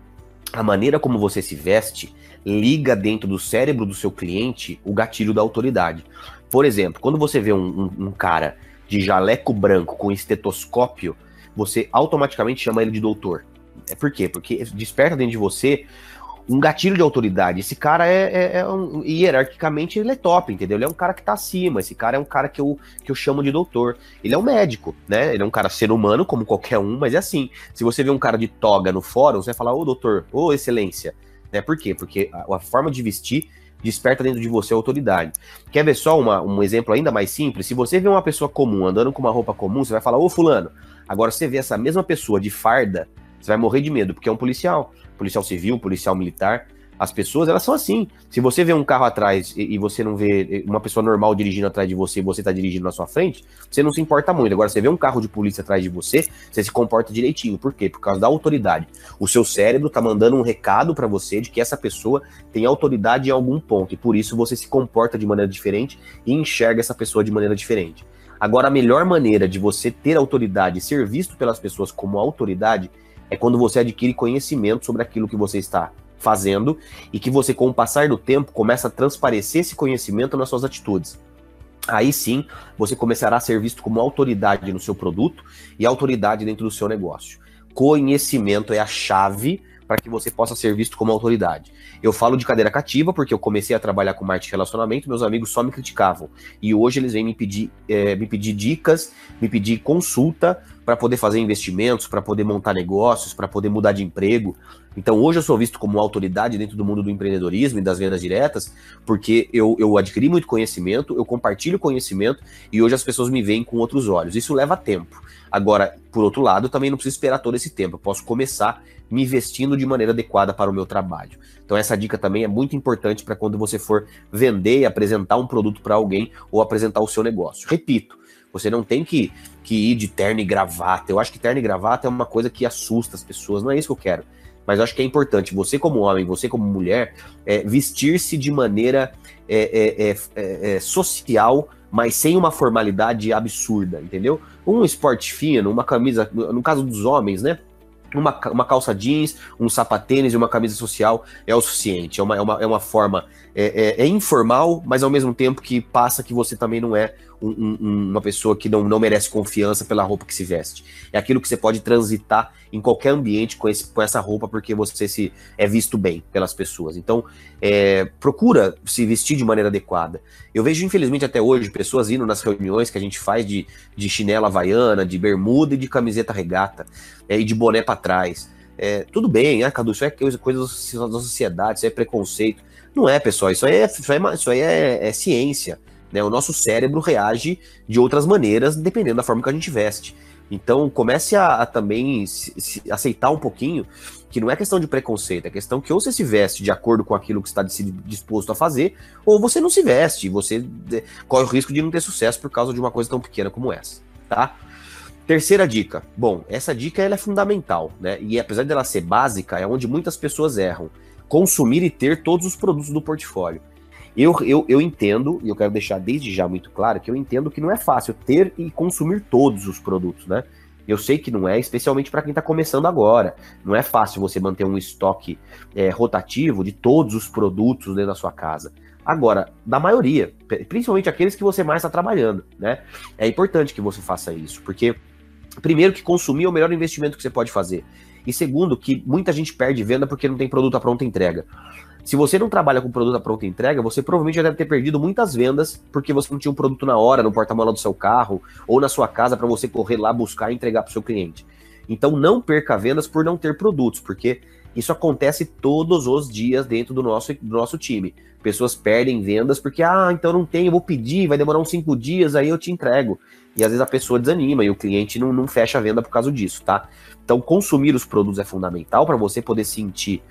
a maneira como você se veste liga dentro do cérebro do seu cliente o gatilho da autoridade. Por exemplo, quando você vê um, um, um cara de jaleco branco com estetoscópio, você automaticamente chama ele de doutor. É por quê? Porque desperta dentro de você um gatilho de autoridade. Esse cara é, é, é um, hierarquicamente ele é top, entendeu? Ele é um cara que tá acima. Esse cara é um cara que eu, que eu chamo de doutor. Ele é um médico, né? Ele é um cara ser humano, como qualquer um, mas é assim. Se você vê um cara de toga no fórum, você vai falar, ô doutor, ô excelência. Né? Por quê? Porque a, a forma de vestir desperta dentro de você a autoridade. Quer ver só uma, um exemplo ainda mais simples? Se você vê uma pessoa comum andando com uma roupa comum, você vai falar, ô fulano. Agora você vê essa mesma pessoa de farda, você vai morrer de medo, porque é um policial. Policial civil, policial militar. As pessoas, elas são assim. Se você vê um carro atrás e, e você não vê uma pessoa normal dirigindo atrás de você e você está dirigindo na sua frente, você não se importa muito. Agora, você vê um carro de polícia atrás de você, você se comporta direitinho. Por quê? Por causa da autoridade. O seu cérebro está mandando um recado para você de que essa pessoa tem autoridade em algum ponto e por isso você se comporta de maneira diferente e enxerga essa pessoa de maneira diferente. Agora, a melhor maneira de você ter autoridade e ser visto pelas pessoas como autoridade é quando você adquire conhecimento sobre aquilo que você está fazendo e que você, com o passar do tempo, começa a transparecer esse conhecimento nas suas atitudes. Aí sim, você começará a ser visto como autoridade no seu produto e autoridade dentro do seu negócio. Conhecimento é a chave para que você possa ser visto como autoridade. Eu falo de cadeira cativa porque eu comecei a trabalhar com marketing relacionamento, meus amigos só me criticavam. E hoje eles vêm me pedir, é, me pedir dicas, me pedir consulta para poder fazer investimentos, para poder montar negócios, para poder mudar de emprego. Então hoje eu sou visto como autoridade dentro do mundo do empreendedorismo e das vendas diretas, porque eu, eu adquiri muito conhecimento, eu compartilho conhecimento e hoje as pessoas me veem com outros olhos. Isso leva tempo. Agora, por outro lado, também não preciso esperar todo esse tempo. Eu posso começar me vestindo de maneira adequada para o meu trabalho. Então essa dica também é muito importante para quando você for vender e apresentar um produto para alguém ou apresentar o seu negócio. Repito, você não tem que, que ir de terno e gravata. Eu acho que terno e gravata é uma coisa que assusta as pessoas. Não é isso que eu quero. Mas acho que é importante você como homem, você como mulher, é, vestir-se de maneira é, é, é, é, é social, mas sem uma formalidade absurda, entendeu? Um esporte fino, uma camisa, no caso dos homens, né? uma, uma calça jeans, um sapatênis e uma camisa social é o suficiente. É uma, é uma, é uma forma é informal, mas ao mesmo tempo que passa que você também não é um, um, uma pessoa que não, não merece confiança pela roupa que se veste. É aquilo que você pode transitar em qualquer ambiente com, esse, com essa roupa porque você se é visto bem pelas pessoas. Então, é, procura se vestir de maneira adequada. Eu vejo, infelizmente, até hoje, pessoas indo nas reuniões que a gente faz de, de chinela havaiana, de bermuda e de camiseta regata, é, e de boné para trás. É, tudo bem, ah, Cadu, isso é coisa, da sociedade, isso é preconceito. Não é, pessoal, isso aí é, isso aí é, isso aí é, é ciência. Né? O nosso cérebro reage de outras maneiras, dependendo da forma que a gente veste. Então, comece a, a também se, se aceitar um pouquinho que não é questão de preconceito, é questão que ou você se veste de acordo com aquilo que está disposto a fazer, ou você não se veste, você corre o risco de não ter sucesso por causa de uma coisa tão pequena como essa, tá? Terceira dica. Bom, essa dica ela é fundamental, né? E apesar dela ser básica, é onde muitas pessoas erram. Consumir e ter todos os produtos do portfólio. Eu, eu, eu entendo, e eu quero deixar desde já muito claro, que eu entendo que não é fácil ter e consumir todos os produtos, né? Eu sei que não é, especialmente para quem está começando agora. Não é fácil você manter um estoque é, rotativo de todos os produtos dentro da sua casa. Agora, da maioria, principalmente aqueles que você mais está trabalhando, né? É importante que você faça isso, porque primeiro que consumir é o melhor investimento que você pode fazer. E segundo, que muita gente perde venda porque não tem produto à pronta entrega. Se você não trabalha com produto à pronta entrega, você provavelmente já deve ter perdido muitas vendas porque você não tinha um produto na hora, no porta-mala do seu carro ou na sua casa para você correr lá buscar e entregar para o seu cliente. Então não perca vendas por não ter produtos, porque isso acontece todos os dias dentro do nosso, do nosso time. Pessoas perdem vendas porque, ah, então não tem, eu vou pedir, vai demorar uns cinco dias, aí eu te entrego. E às vezes a pessoa desanima e o cliente não, não fecha a venda por causa disso, tá? Então, consumir os produtos é fundamental para você poder sentir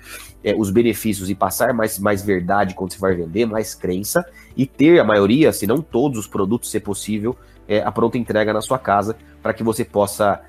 é, os benefícios e passar mais, mais verdade quando você vai vender, mais crença, e ter a maioria, se não todos os produtos, se possível, é, a pronta entrega na sua casa, para que você possa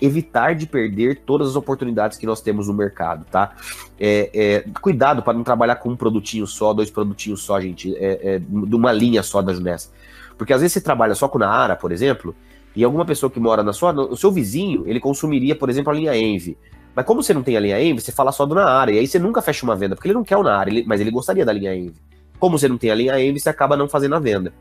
evitar de perder todas as oportunidades que nós temos no mercado, tá? É, é, cuidado para não trabalhar com um produtinho só, dois produtinhos só, gente, é, é, de uma linha só da Junessa. Porque às vezes você trabalha só com Naara, por exemplo, e alguma pessoa que mora na sua, no seu vizinho, ele consumiria, por exemplo, a linha Envy. Mas como você não tem a linha Envy, você fala só do Naara, e aí você nunca fecha uma venda, porque ele não quer o Naara, ele, mas ele gostaria da linha Envy. Como você não tem a linha Envy, você acaba não fazendo a venda.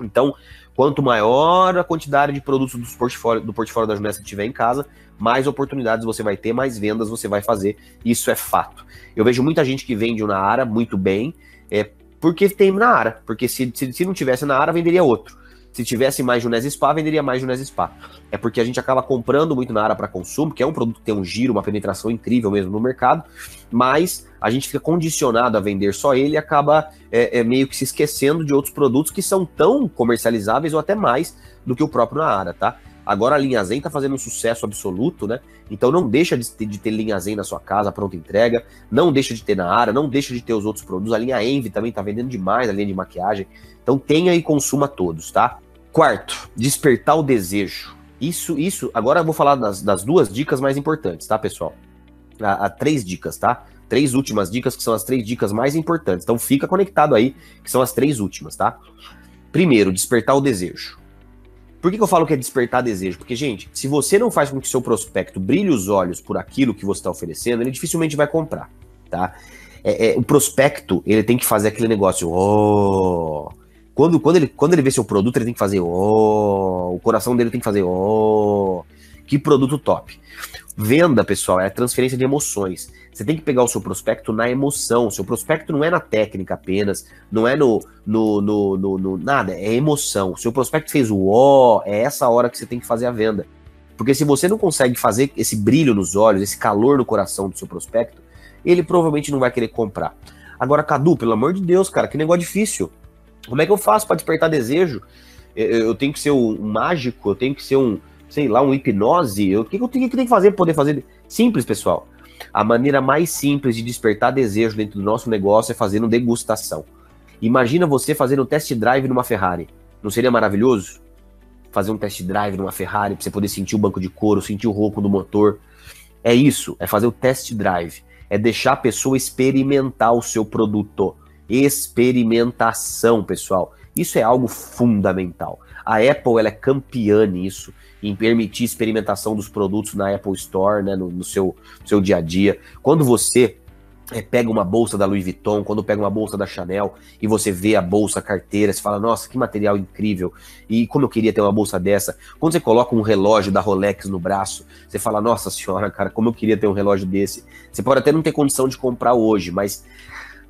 Então, quanto maior a quantidade de produtos do portfólio, do portfólio da Junessa tiver em casa, mais oportunidades você vai ter, mais vendas você vai fazer. Isso é fato. Eu vejo muita gente que vende na Ara muito bem, é, porque tem na Ara. Porque se, se, se não tivesse na Ara, venderia outro. Se tivesse mais Junés Spa, venderia mais Junés Spa. É porque a gente acaba comprando muito na área para consumo, que é um produto que tem um giro, uma penetração incrível mesmo no mercado, mas a gente fica condicionado a vender só ele e acaba é, é, meio que se esquecendo de outros produtos que são tão comercializáveis ou até mais do que o próprio na área, tá? Agora a linha Zen está fazendo um sucesso absoluto, né? Então não deixa de ter, de ter, linha Zen na sua casa, pronta entrega, não deixa de ter na área, não deixa de ter os outros produtos. A linha Envy também está vendendo demais, a linha de maquiagem. Então tenha e consuma todos, tá? Quarto, despertar o desejo. Isso, isso. Agora eu vou falar das, das duas dicas mais importantes, tá, pessoal? Há, três dicas, tá? Três últimas dicas que são as três dicas mais importantes. Então fica conectado aí, que são as três últimas, tá? Primeiro, despertar o desejo. Por que, que eu falo que é despertar desejo? Porque, gente, se você não faz com que seu prospecto brilhe os olhos por aquilo que você está oferecendo, ele dificilmente vai comprar, tá? É, é, o prospecto, ele tem que fazer aquele negócio, oh, quando, quando, ele, quando ele vê seu produto, ele tem que fazer oh, o coração dele tem que fazer oh, que produto top. Venda, pessoal, é transferência de emoções. Você tem que pegar o seu prospecto na emoção. O seu prospecto não é na técnica apenas, não é no, no, no, no, no nada, é emoção. O seu prospecto fez o ó, é essa hora que você tem que fazer a venda. Porque se você não consegue fazer esse brilho nos olhos, esse calor no coração do seu prospecto, ele provavelmente não vai querer comprar. Agora, Cadu, pelo amor de Deus, cara, que negócio difícil. Como é que eu faço para despertar desejo? Eu tenho que ser um mágico, eu tenho que ser um, sei lá, um hipnose. O que eu tenho que fazer para poder fazer? Simples, pessoal. A maneira mais simples de despertar desejo dentro do nosso negócio é fazendo degustação. Imagina você fazendo um test drive numa Ferrari. Não seria maravilhoso? Fazer um test drive numa Ferrari para você poder sentir o banco de couro, sentir o ronco do motor. É isso, é fazer o test drive. É deixar a pessoa experimentar o seu produto experimentação, pessoal. Isso é algo fundamental. A Apple ela é campeã nisso, em permitir experimentação dos produtos na Apple Store, né, no, no seu, seu dia a dia. Quando você é, pega uma bolsa da Louis Vuitton, quando pega uma bolsa da Chanel e você vê a bolsa, a carteira, você fala, nossa, que material incrível, e como eu queria ter uma bolsa dessa. Quando você coloca um relógio da Rolex no braço, você fala, nossa senhora, cara, como eu queria ter um relógio desse. Você pode até não ter condição de comprar hoje, mas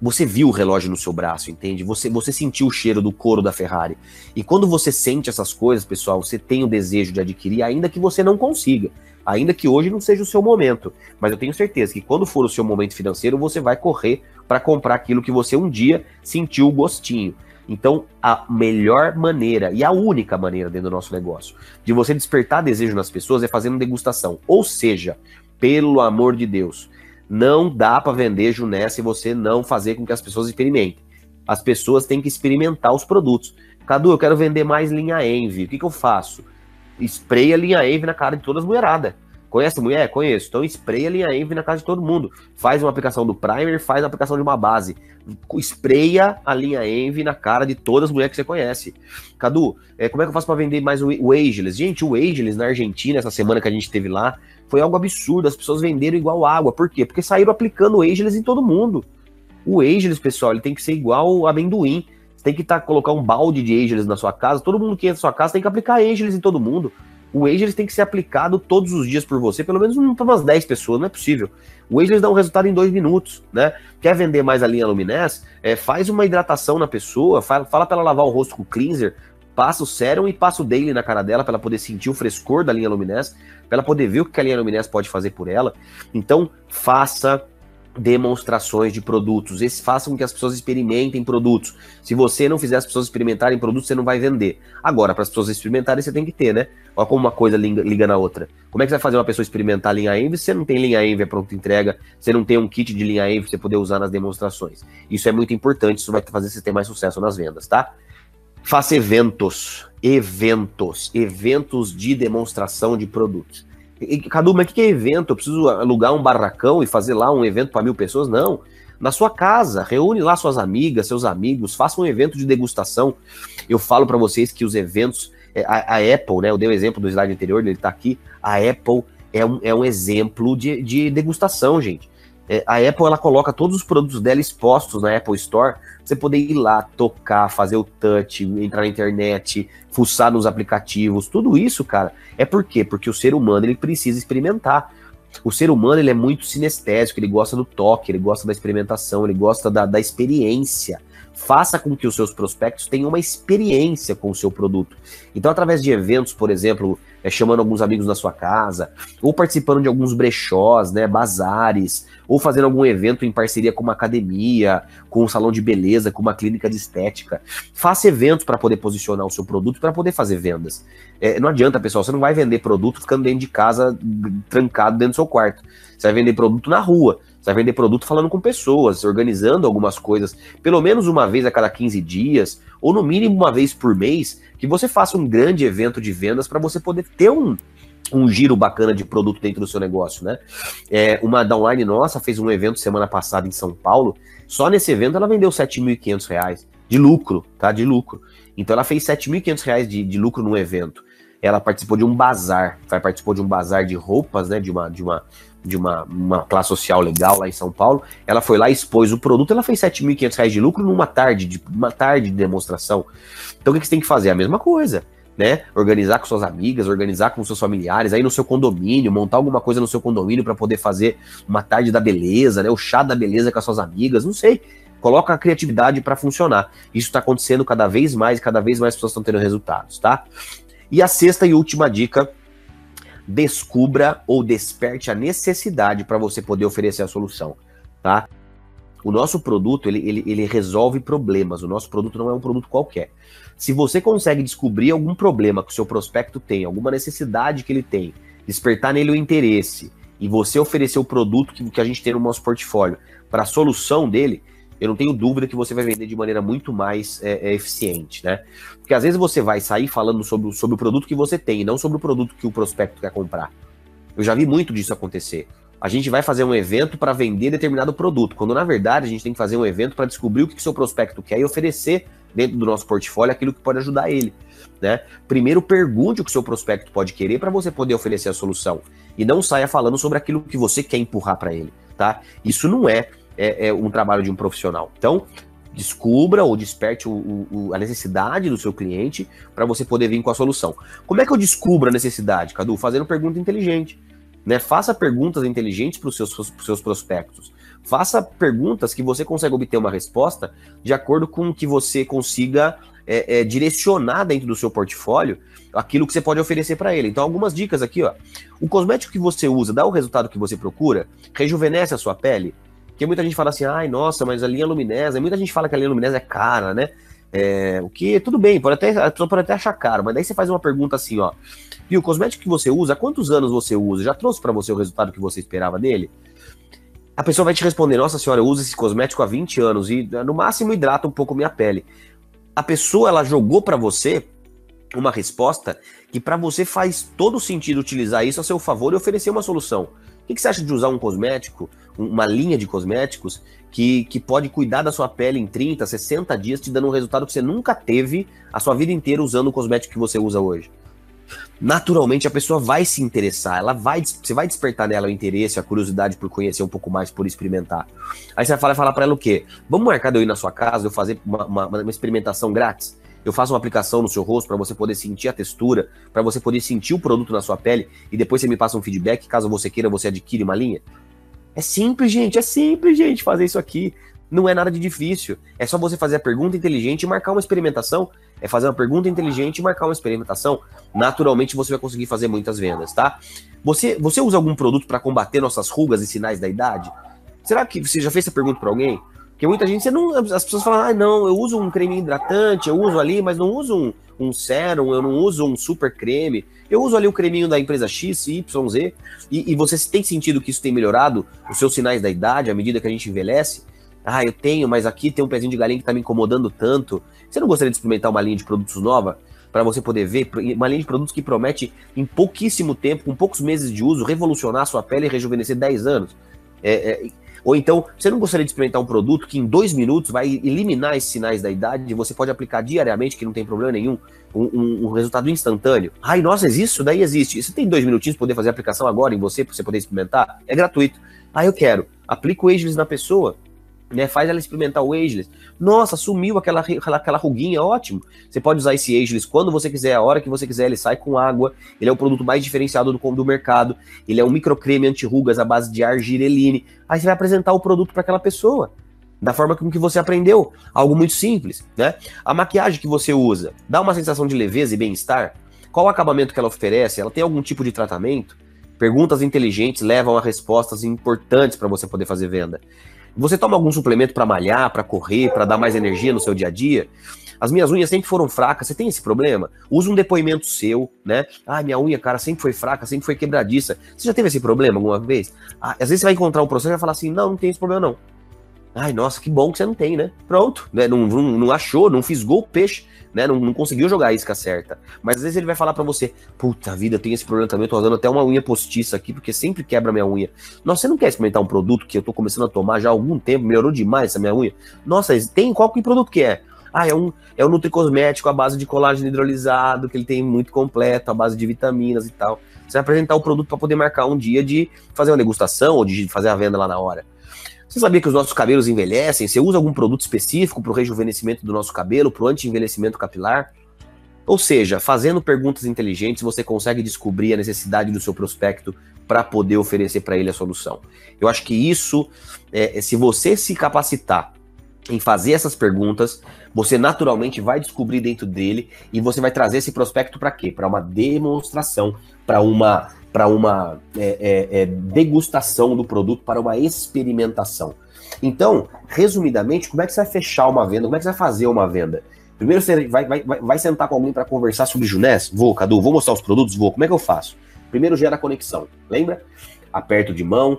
você viu o relógio no seu braço, entende? Você, você sentiu o cheiro do couro da Ferrari. E quando você sente essas coisas, pessoal, você tem o desejo de adquirir, ainda que você não consiga. Ainda que hoje não seja o seu momento. Mas eu tenho certeza que quando for o seu momento financeiro, você vai correr para comprar aquilo que você um dia sentiu o gostinho. Então, a melhor maneira e a única maneira dentro do nosso negócio de você despertar desejo nas pessoas é fazendo degustação. Ou seja, pelo amor de Deus, não dá para vender Juné se você não fazer com que as pessoas experimentem. As pessoas têm que experimentar os produtos. Cadu, eu quero vender mais linha Envy. O que, que eu faço? Spray a linha Envy na cara de todas as mulheradas. Conhece a mulher? Conheço. Então espreia a linha Envy na casa de todo mundo. Faz uma aplicação do primer, faz uma aplicação de uma base. Espreia a linha Envy na cara de todas as mulheres que você conhece. Cadu, é, como é que eu faço para vender mais o, Ageless? Gente, o Ageless na Argentina, essa semana que a gente teve lá, foi algo absurdo. As pessoas venderam igual água. Por quê? Porque saíram aplicando o Ageless em todo mundo. O Ageless, pessoal, ele tem que ser igual amendoim. Você tem que tá, colocar um balde de Ageless na sua casa. Todo mundo que entra na sua casa tem que aplicar Ageless em todo mundo. O Ageless tem que ser aplicado todos os dias por você, pelo menos para umas 10 pessoas, não é possível. O Ageless dá um resultado em dois minutos, né? Quer vender mais a linha Luminés? É, faz uma hidratação na pessoa, fala, fala para ela lavar o rosto com cleanser, passa o sérum e passa o daily na cara dela para ela poder sentir o frescor da linha Luminés, para ela poder ver o que a linha Luminés pode fazer por ela. Então, faça demonstrações de produtos. Esses façam com que as pessoas experimentem produtos. Se você não fizer as pessoas experimentarem produtos, você não vai vender. Agora, para as pessoas experimentarem, você tem que ter, né? Olha como uma coisa liga, liga, na outra. Como é que você vai fazer uma pessoa experimentar linha Envy se você não tem linha Envy pronta entrega, você não tem um kit de linha Envy para você poder usar nas demonstrações? Isso é muito importante, isso vai fazer você ter mais sucesso nas vendas, tá? Faça eventos, eventos, eventos de demonstração de produtos. Cadu, mas o que é evento? Eu preciso alugar um barracão e fazer lá um evento para mil pessoas? Não. Na sua casa, reúne lá suas amigas, seus amigos, faça um evento de degustação. Eu falo para vocês que os eventos, é, a, a, Apple, né? Eu dei o exemplo do slide anterior, ele está aqui. A Apple é um, é um exemplo de, de degustação, gente. É, a Apple ela coloca todos os produtos dela expostos na Apple Store você poder ir lá, tocar, fazer o touch, entrar na internet, fuçar nos aplicativos, tudo isso, cara, é por quê? Porque o ser humano ele precisa experimentar. O ser humano ele é muito sinestésico, ele gosta do toque, ele gosta da experimentação, ele gosta da, da experiência. Faça com que os seus prospectos tenham uma experiência com o seu produto. Então, através de eventos, por exemplo, é, chamando alguns amigos na sua casa, ou participando de alguns brechós, né, bazares, ou fazendo algum evento em parceria com uma academia, com um salão de beleza, com uma clínica de estética. Faça eventos para poder posicionar o seu produto, para poder fazer vendas. É, não adianta, pessoal, você não vai vender produto ficando dentro de casa, trancado dentro do seu quarto. Você vai vender produto na rua. Você vai vender produto falando com pessoas, organizando algumas coisas, pelo menos uma vez a cada 15 dias, ou no mínimo uma vez por mês, que você faça um grande evento de vendas para você poder ter um, um giro bacana de produto dentro do seu negócio, né? É, uma downline nossa fez um evento semana passada em São Paulo. Só nesse evento ela vendeu R$ 7.500 de lucro, tá? De lucro. Então ela fez R$ 7.500 de, de lucro no evento. Ela participou de um bazar, participou de um bazar de roupas, né? De uma, de uma, de uma, uma classe social legal lá em São Paulo. Ela foi lá, expôs o produto, ela fez R$ 7.500 de lucro numa tarde, de uma tarde de demonstração. Então o que você tem que fazer? A mesma coisa. Né? Organizar com suas amigas, organizar com seus familiares, aí no seu condomínio, montar alguma coisa no seu condomínio para poder fazer uma tarde da beleza, né? O chá da beleza com as suas amigas, não sei. Coloca a criatividade para funcionar. Isso está acontecendo cada vez mais, cada vez mais pessoas estão tendo resultados, tá? E a sexta e última dica descubra ou desperte a necessidade para você poder oferecer a solução, tá? O nosso produto, ele, ele, ele resolve problemas, o nosso produto não é um produto qualquer. Se você consegue descobrir algum problema que o seu prospecto tem, alguma necessidade que ele tem, despertar nele o interesse, e você oferecer o produto que, que a gente tem no nosso portfólio para a solução dele, eu não tenho dúvida que você vai vender de maneira muito mais é, é, eficiente, né? Porque às vezes você vai sair falando sobre, sobre o produto que você tem, não sobre o produto que o prospecto quer comprar. Eu já vi muito disso acontecer. A gente vai fazer um evento para vender determinado produto, quando na verdade a gente tem que fazer um evento para descobrir o que, que seu prospecto quer e oferecer dentro do nosso portfólio aquilo que pode ajudar ele. Né? Primeiro pergunte o que seu prospecto pode querer para você poder oferecer a solução e não saia falando sobre aquilo que você quer empurrar para ele, tá? Isso não é é, é um trabalho de um profissional. Então, descubra ou desperte o, o, a necessidade do seu cliente para você poder vir com a solução. Como é que eu descubro a necessidade, Cadu? Fazendo pergunta inteligente. Né? Faça perguntas inteligentes para os seus, seus prospectos. Faça perguntas que você consegue obter uma resposta de acordo com o que você consiga é, é, direcionar dentro do seu portfólio aquilo que você pode oferecer para ele. Então, algumas dicas aqui, ó. O cosmético que você usa dá o resultado que você procura? Rejuvenesce a sua pele? Porque muita gente fala assim, ai, nossa, mas a linha luminesa, muita gente fala que a linha luminesa é cara, né? É, o que, tudo bem, pode até, a pessoa pode até achar caro, mas daí você faz uma pergunta assim, ó. E o cosmético que você usa, quantos anos você usa? Já trouxe para você o resultado que você esperava dele? A pessoa vai te responder, nossa senhora, eu uso esse cosmético há 20 anos e no máximo hidrata um pouco minha pele. A pessoa, ela jogou para você uma resposta que para você faz todo sentido utilizar isso a seu favor e oferecer uma solução. O que, que você acha de usar um cosmético, uma linha de cosméticos, que, que pode cuidar da sua pele em 30, 60 dias, te dando um resultado que você nunca teve a sua vida inteira usando o cosmético que você usa hoje? naturalmente a pessoa vai se interessar, ela vai, você vai despertar nela o interesse, a curiosidade por conhecer um pouco mais, por experimentar. Aí você vai falar, falar para ela o quê? Vamos marcar de eu ir na sua casa, eu fazer uma, uma, uma experimentação grátis? Eu faço uma aplicação no seu rosto para você poder sentir a textura, para você poder sentir o produto na sua pele e depois você me passa um feedback, caso você queira, você adquire uma linha. É simples, gente, é simples, gente, fazer isso aqui. Não é nada de difícil. É só você fazer a pergunta inteligente e marcar uma experimentação. É fazer uma pergunta inteligente e marcar uma experimentação. Naturalmente você vai conseguir fazer muitas vendas, tá? Você, você usa algum produto para combater nossas rugas e sinais da idade? Será que você já fez essa pergunta para alguém? Porque muita gente, você não, as pessoas falam, ah, não, eu uso um creme hidratante, eu uso ali, mas não uso um, um sérum, eu não uso um super creme, eu uso ali o creminho da empresa X, Y, Z, e, e você tem sentido que isso tem melhorado os seus sinais da idade à medida que a gente envelhece? Ah, eu tenho, mas aqui tem um pezinho de galinha que tá me incomodando tanto. Você não gostaria de experimentar uma linha de produtos nova? Para você poder ver, uma linha de produtos que promete, em pouquíssimo tempo, com poucos meses de uso, revolucionar a sua pele e rejuvenescer 10 anos. É, é, ou então, você não gostaria de experimentar um produto que em dois minutos vai eliminar esses sinais da idade e você pode aplicar diariamente, que não tem problema nenhum, um, um, um resultado instantâneo? Ai, nossa, existe isso? Daí existe. Você tem dois minutinhos para poder fazer a aplicação agora em você, para você poder experimentar? É gratuito. Ah, eu quero. Aplica o Ageless na pessoa né? Faz ela experimentar o ageless. Nossa, sumiu aquela, aquela ruguinha, ótimo. Você pode usar esse ageless quando você quiser, a hora que você quiser, ele sai com água. Ele é o produto mais diferenciado do, do mercado. Ele é um microcreme anti-rugas à base de argireline. Aí você vai apresentar o produto para aquela pessoa. Da forma com que você aprendeu. Algo muito simples, né? A maquiagem que você usa dá uma sensação de leveza e bem-estar? Qual o acabamento que ela oferece? Ela tem algum tipo de tratamento? Perguntas inteligentes levam a respostas importantes para você poder fazer venda. Você toma algum suplemento para malhar, para correr, para dar mais energia no seu dia a dia? As minhas unhas sempre foram fracas, você tem esse problema? Usa um depoimento seu, né? Ah, minha unha, cara, sempre foi fraca, sempre foi quebradiça. Você já teve esse problema alguma vez? Ah, às vezes você vai encontrar um processo e vai falar assim: não, não tem esse problema não. Ai, nossa, que bom que você não tem, né? Pronto, né? Não, não, não achou, não fisgou o peixe, né? Não, não, conseguiu jogar a isca certa. Mas às vezes ele vai falar para você: puta vida, eu tenho esse problema também, eu tô usando até uma unha postiça aqui, porque sempre quebra minha unha. Nossa, você não quer experimentar um produto que eu tô começando a tomar já há algum tempo, melhorou demais essa minha unha? Nossa, tem qual que produto que é? Ah, é um, é um nutricosmético à base de colágeno hidrolisado, que ele tem muito completo, à base de vitaminas e tal. Você vai apresentar o produto para poder marcar um dia de fazer uma degustação ou de fazer a venda lá na hora. Você sabia que os nossos cabelos envelhecem? Você usa algum produto específico para o rejuvenescimento do nosso cabelo, para o anti-envelhecimento capilar? Ou seja, fazendo perguntas inteligentes, você consegue descobrir a necessidade do seu prospecto para poder oferecer para ele a solução. Eu acho que isso, é, se você se capacitar em fazer essas perguntas, você naturalmente vai descobrir dentro dele e você vai trazer esse prospecto para quê? Para uma demonstração, para uma para uma é, é, é, degustação do produto, para uma experimentação. Então, resumidamente, como é que você vai fechar uma venda? Como é que você vai fazer uma venda? Primeiro você vai, vai, vai sentar com alguém para conversar sobre Junés? Vou, Cadu, vou mostrar os produtos? Vou. Como é que eu faço? Primeiro gera conexão, lembra? Aperto de mão,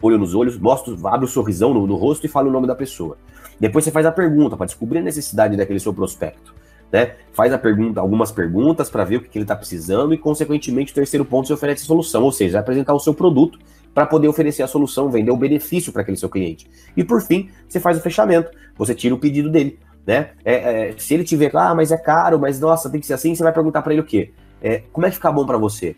olho nos olhos, mostro, abre o sorrisão no, no rosto e fala o nome da pessoa. Depois você faz a pergunta para descobrir a necessidade daquele seu prospecto né? Faz a pergunta, algumas perguntas para ver o que, que ele está precisando e, consequentemente, o terceiro ponto você oferece a solução, ou seja, apresentar o seu produto para poder oferecer a solução, vender o benefício para aquele seu cliente. E por fim, você faz o fechamento, você tira o pedido dele, né? É, é, se ele tiver, ah, mas é caro, mas nossa, tem que ser assim, você vai perguntar para ele o quê? É, como é que fica bom para você?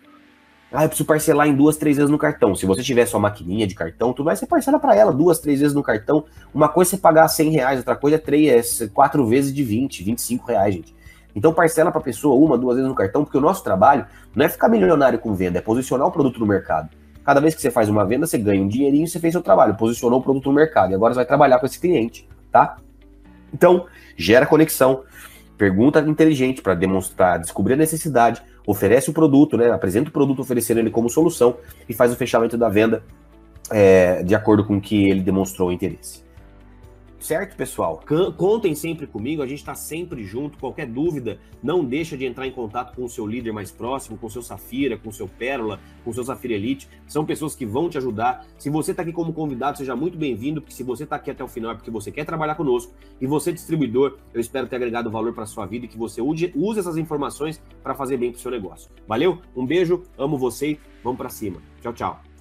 Ah, eu preciso parcelar em duas, três vezes no cartão. Se você tiver sua maquininha de cartão, tu vai, você parcela para ela duas, três vezes no cartão. Uma coisa é você pagar 100 reais, outra coisa é, três, é quatro vezes de 20, 25 reais, gente. Então parcela para a pessoa uma, duas vezes no cartão, porque o nosso trabalho não é ficar milionário com venda, é posicionar o produto no mercado. Cada vez que você faz uma venda, você ganha um dinheirinho você fez seu trabalho, posicionou o produto no mercado. E agora você vai trabalhar com esse cliente, tá? Então, gera conexão, pergunta inteligente para demonstrar, descobrir a necessidade, oferece o produto, né? Apresenta o produto oferecendo ele como solução e faz o fechamento da venda é, de acordo com o que ele demonstrou interesse. Certo, pessoal? Contem sempre comigo, a gente está sempre junto. Qualquer dúvida, não deixa de entrar em contato com o seu líder mais próximo, com o seu Safira, com o seu Pérola, com o seu Safira Elite. São pessoas que vão te ajudar. Se você está aqui como convidado, seja muito bem-vindo, porque se você está aqui até o final é porque você quer trabalhar conosco. E você, distribuidor, eu espero ter agregado valor para sua vida e que você use, use essas informações para fazer bem para o seu negócio. Valeu? Um beijo, amo você, vamos para cima. Tchau, tchau.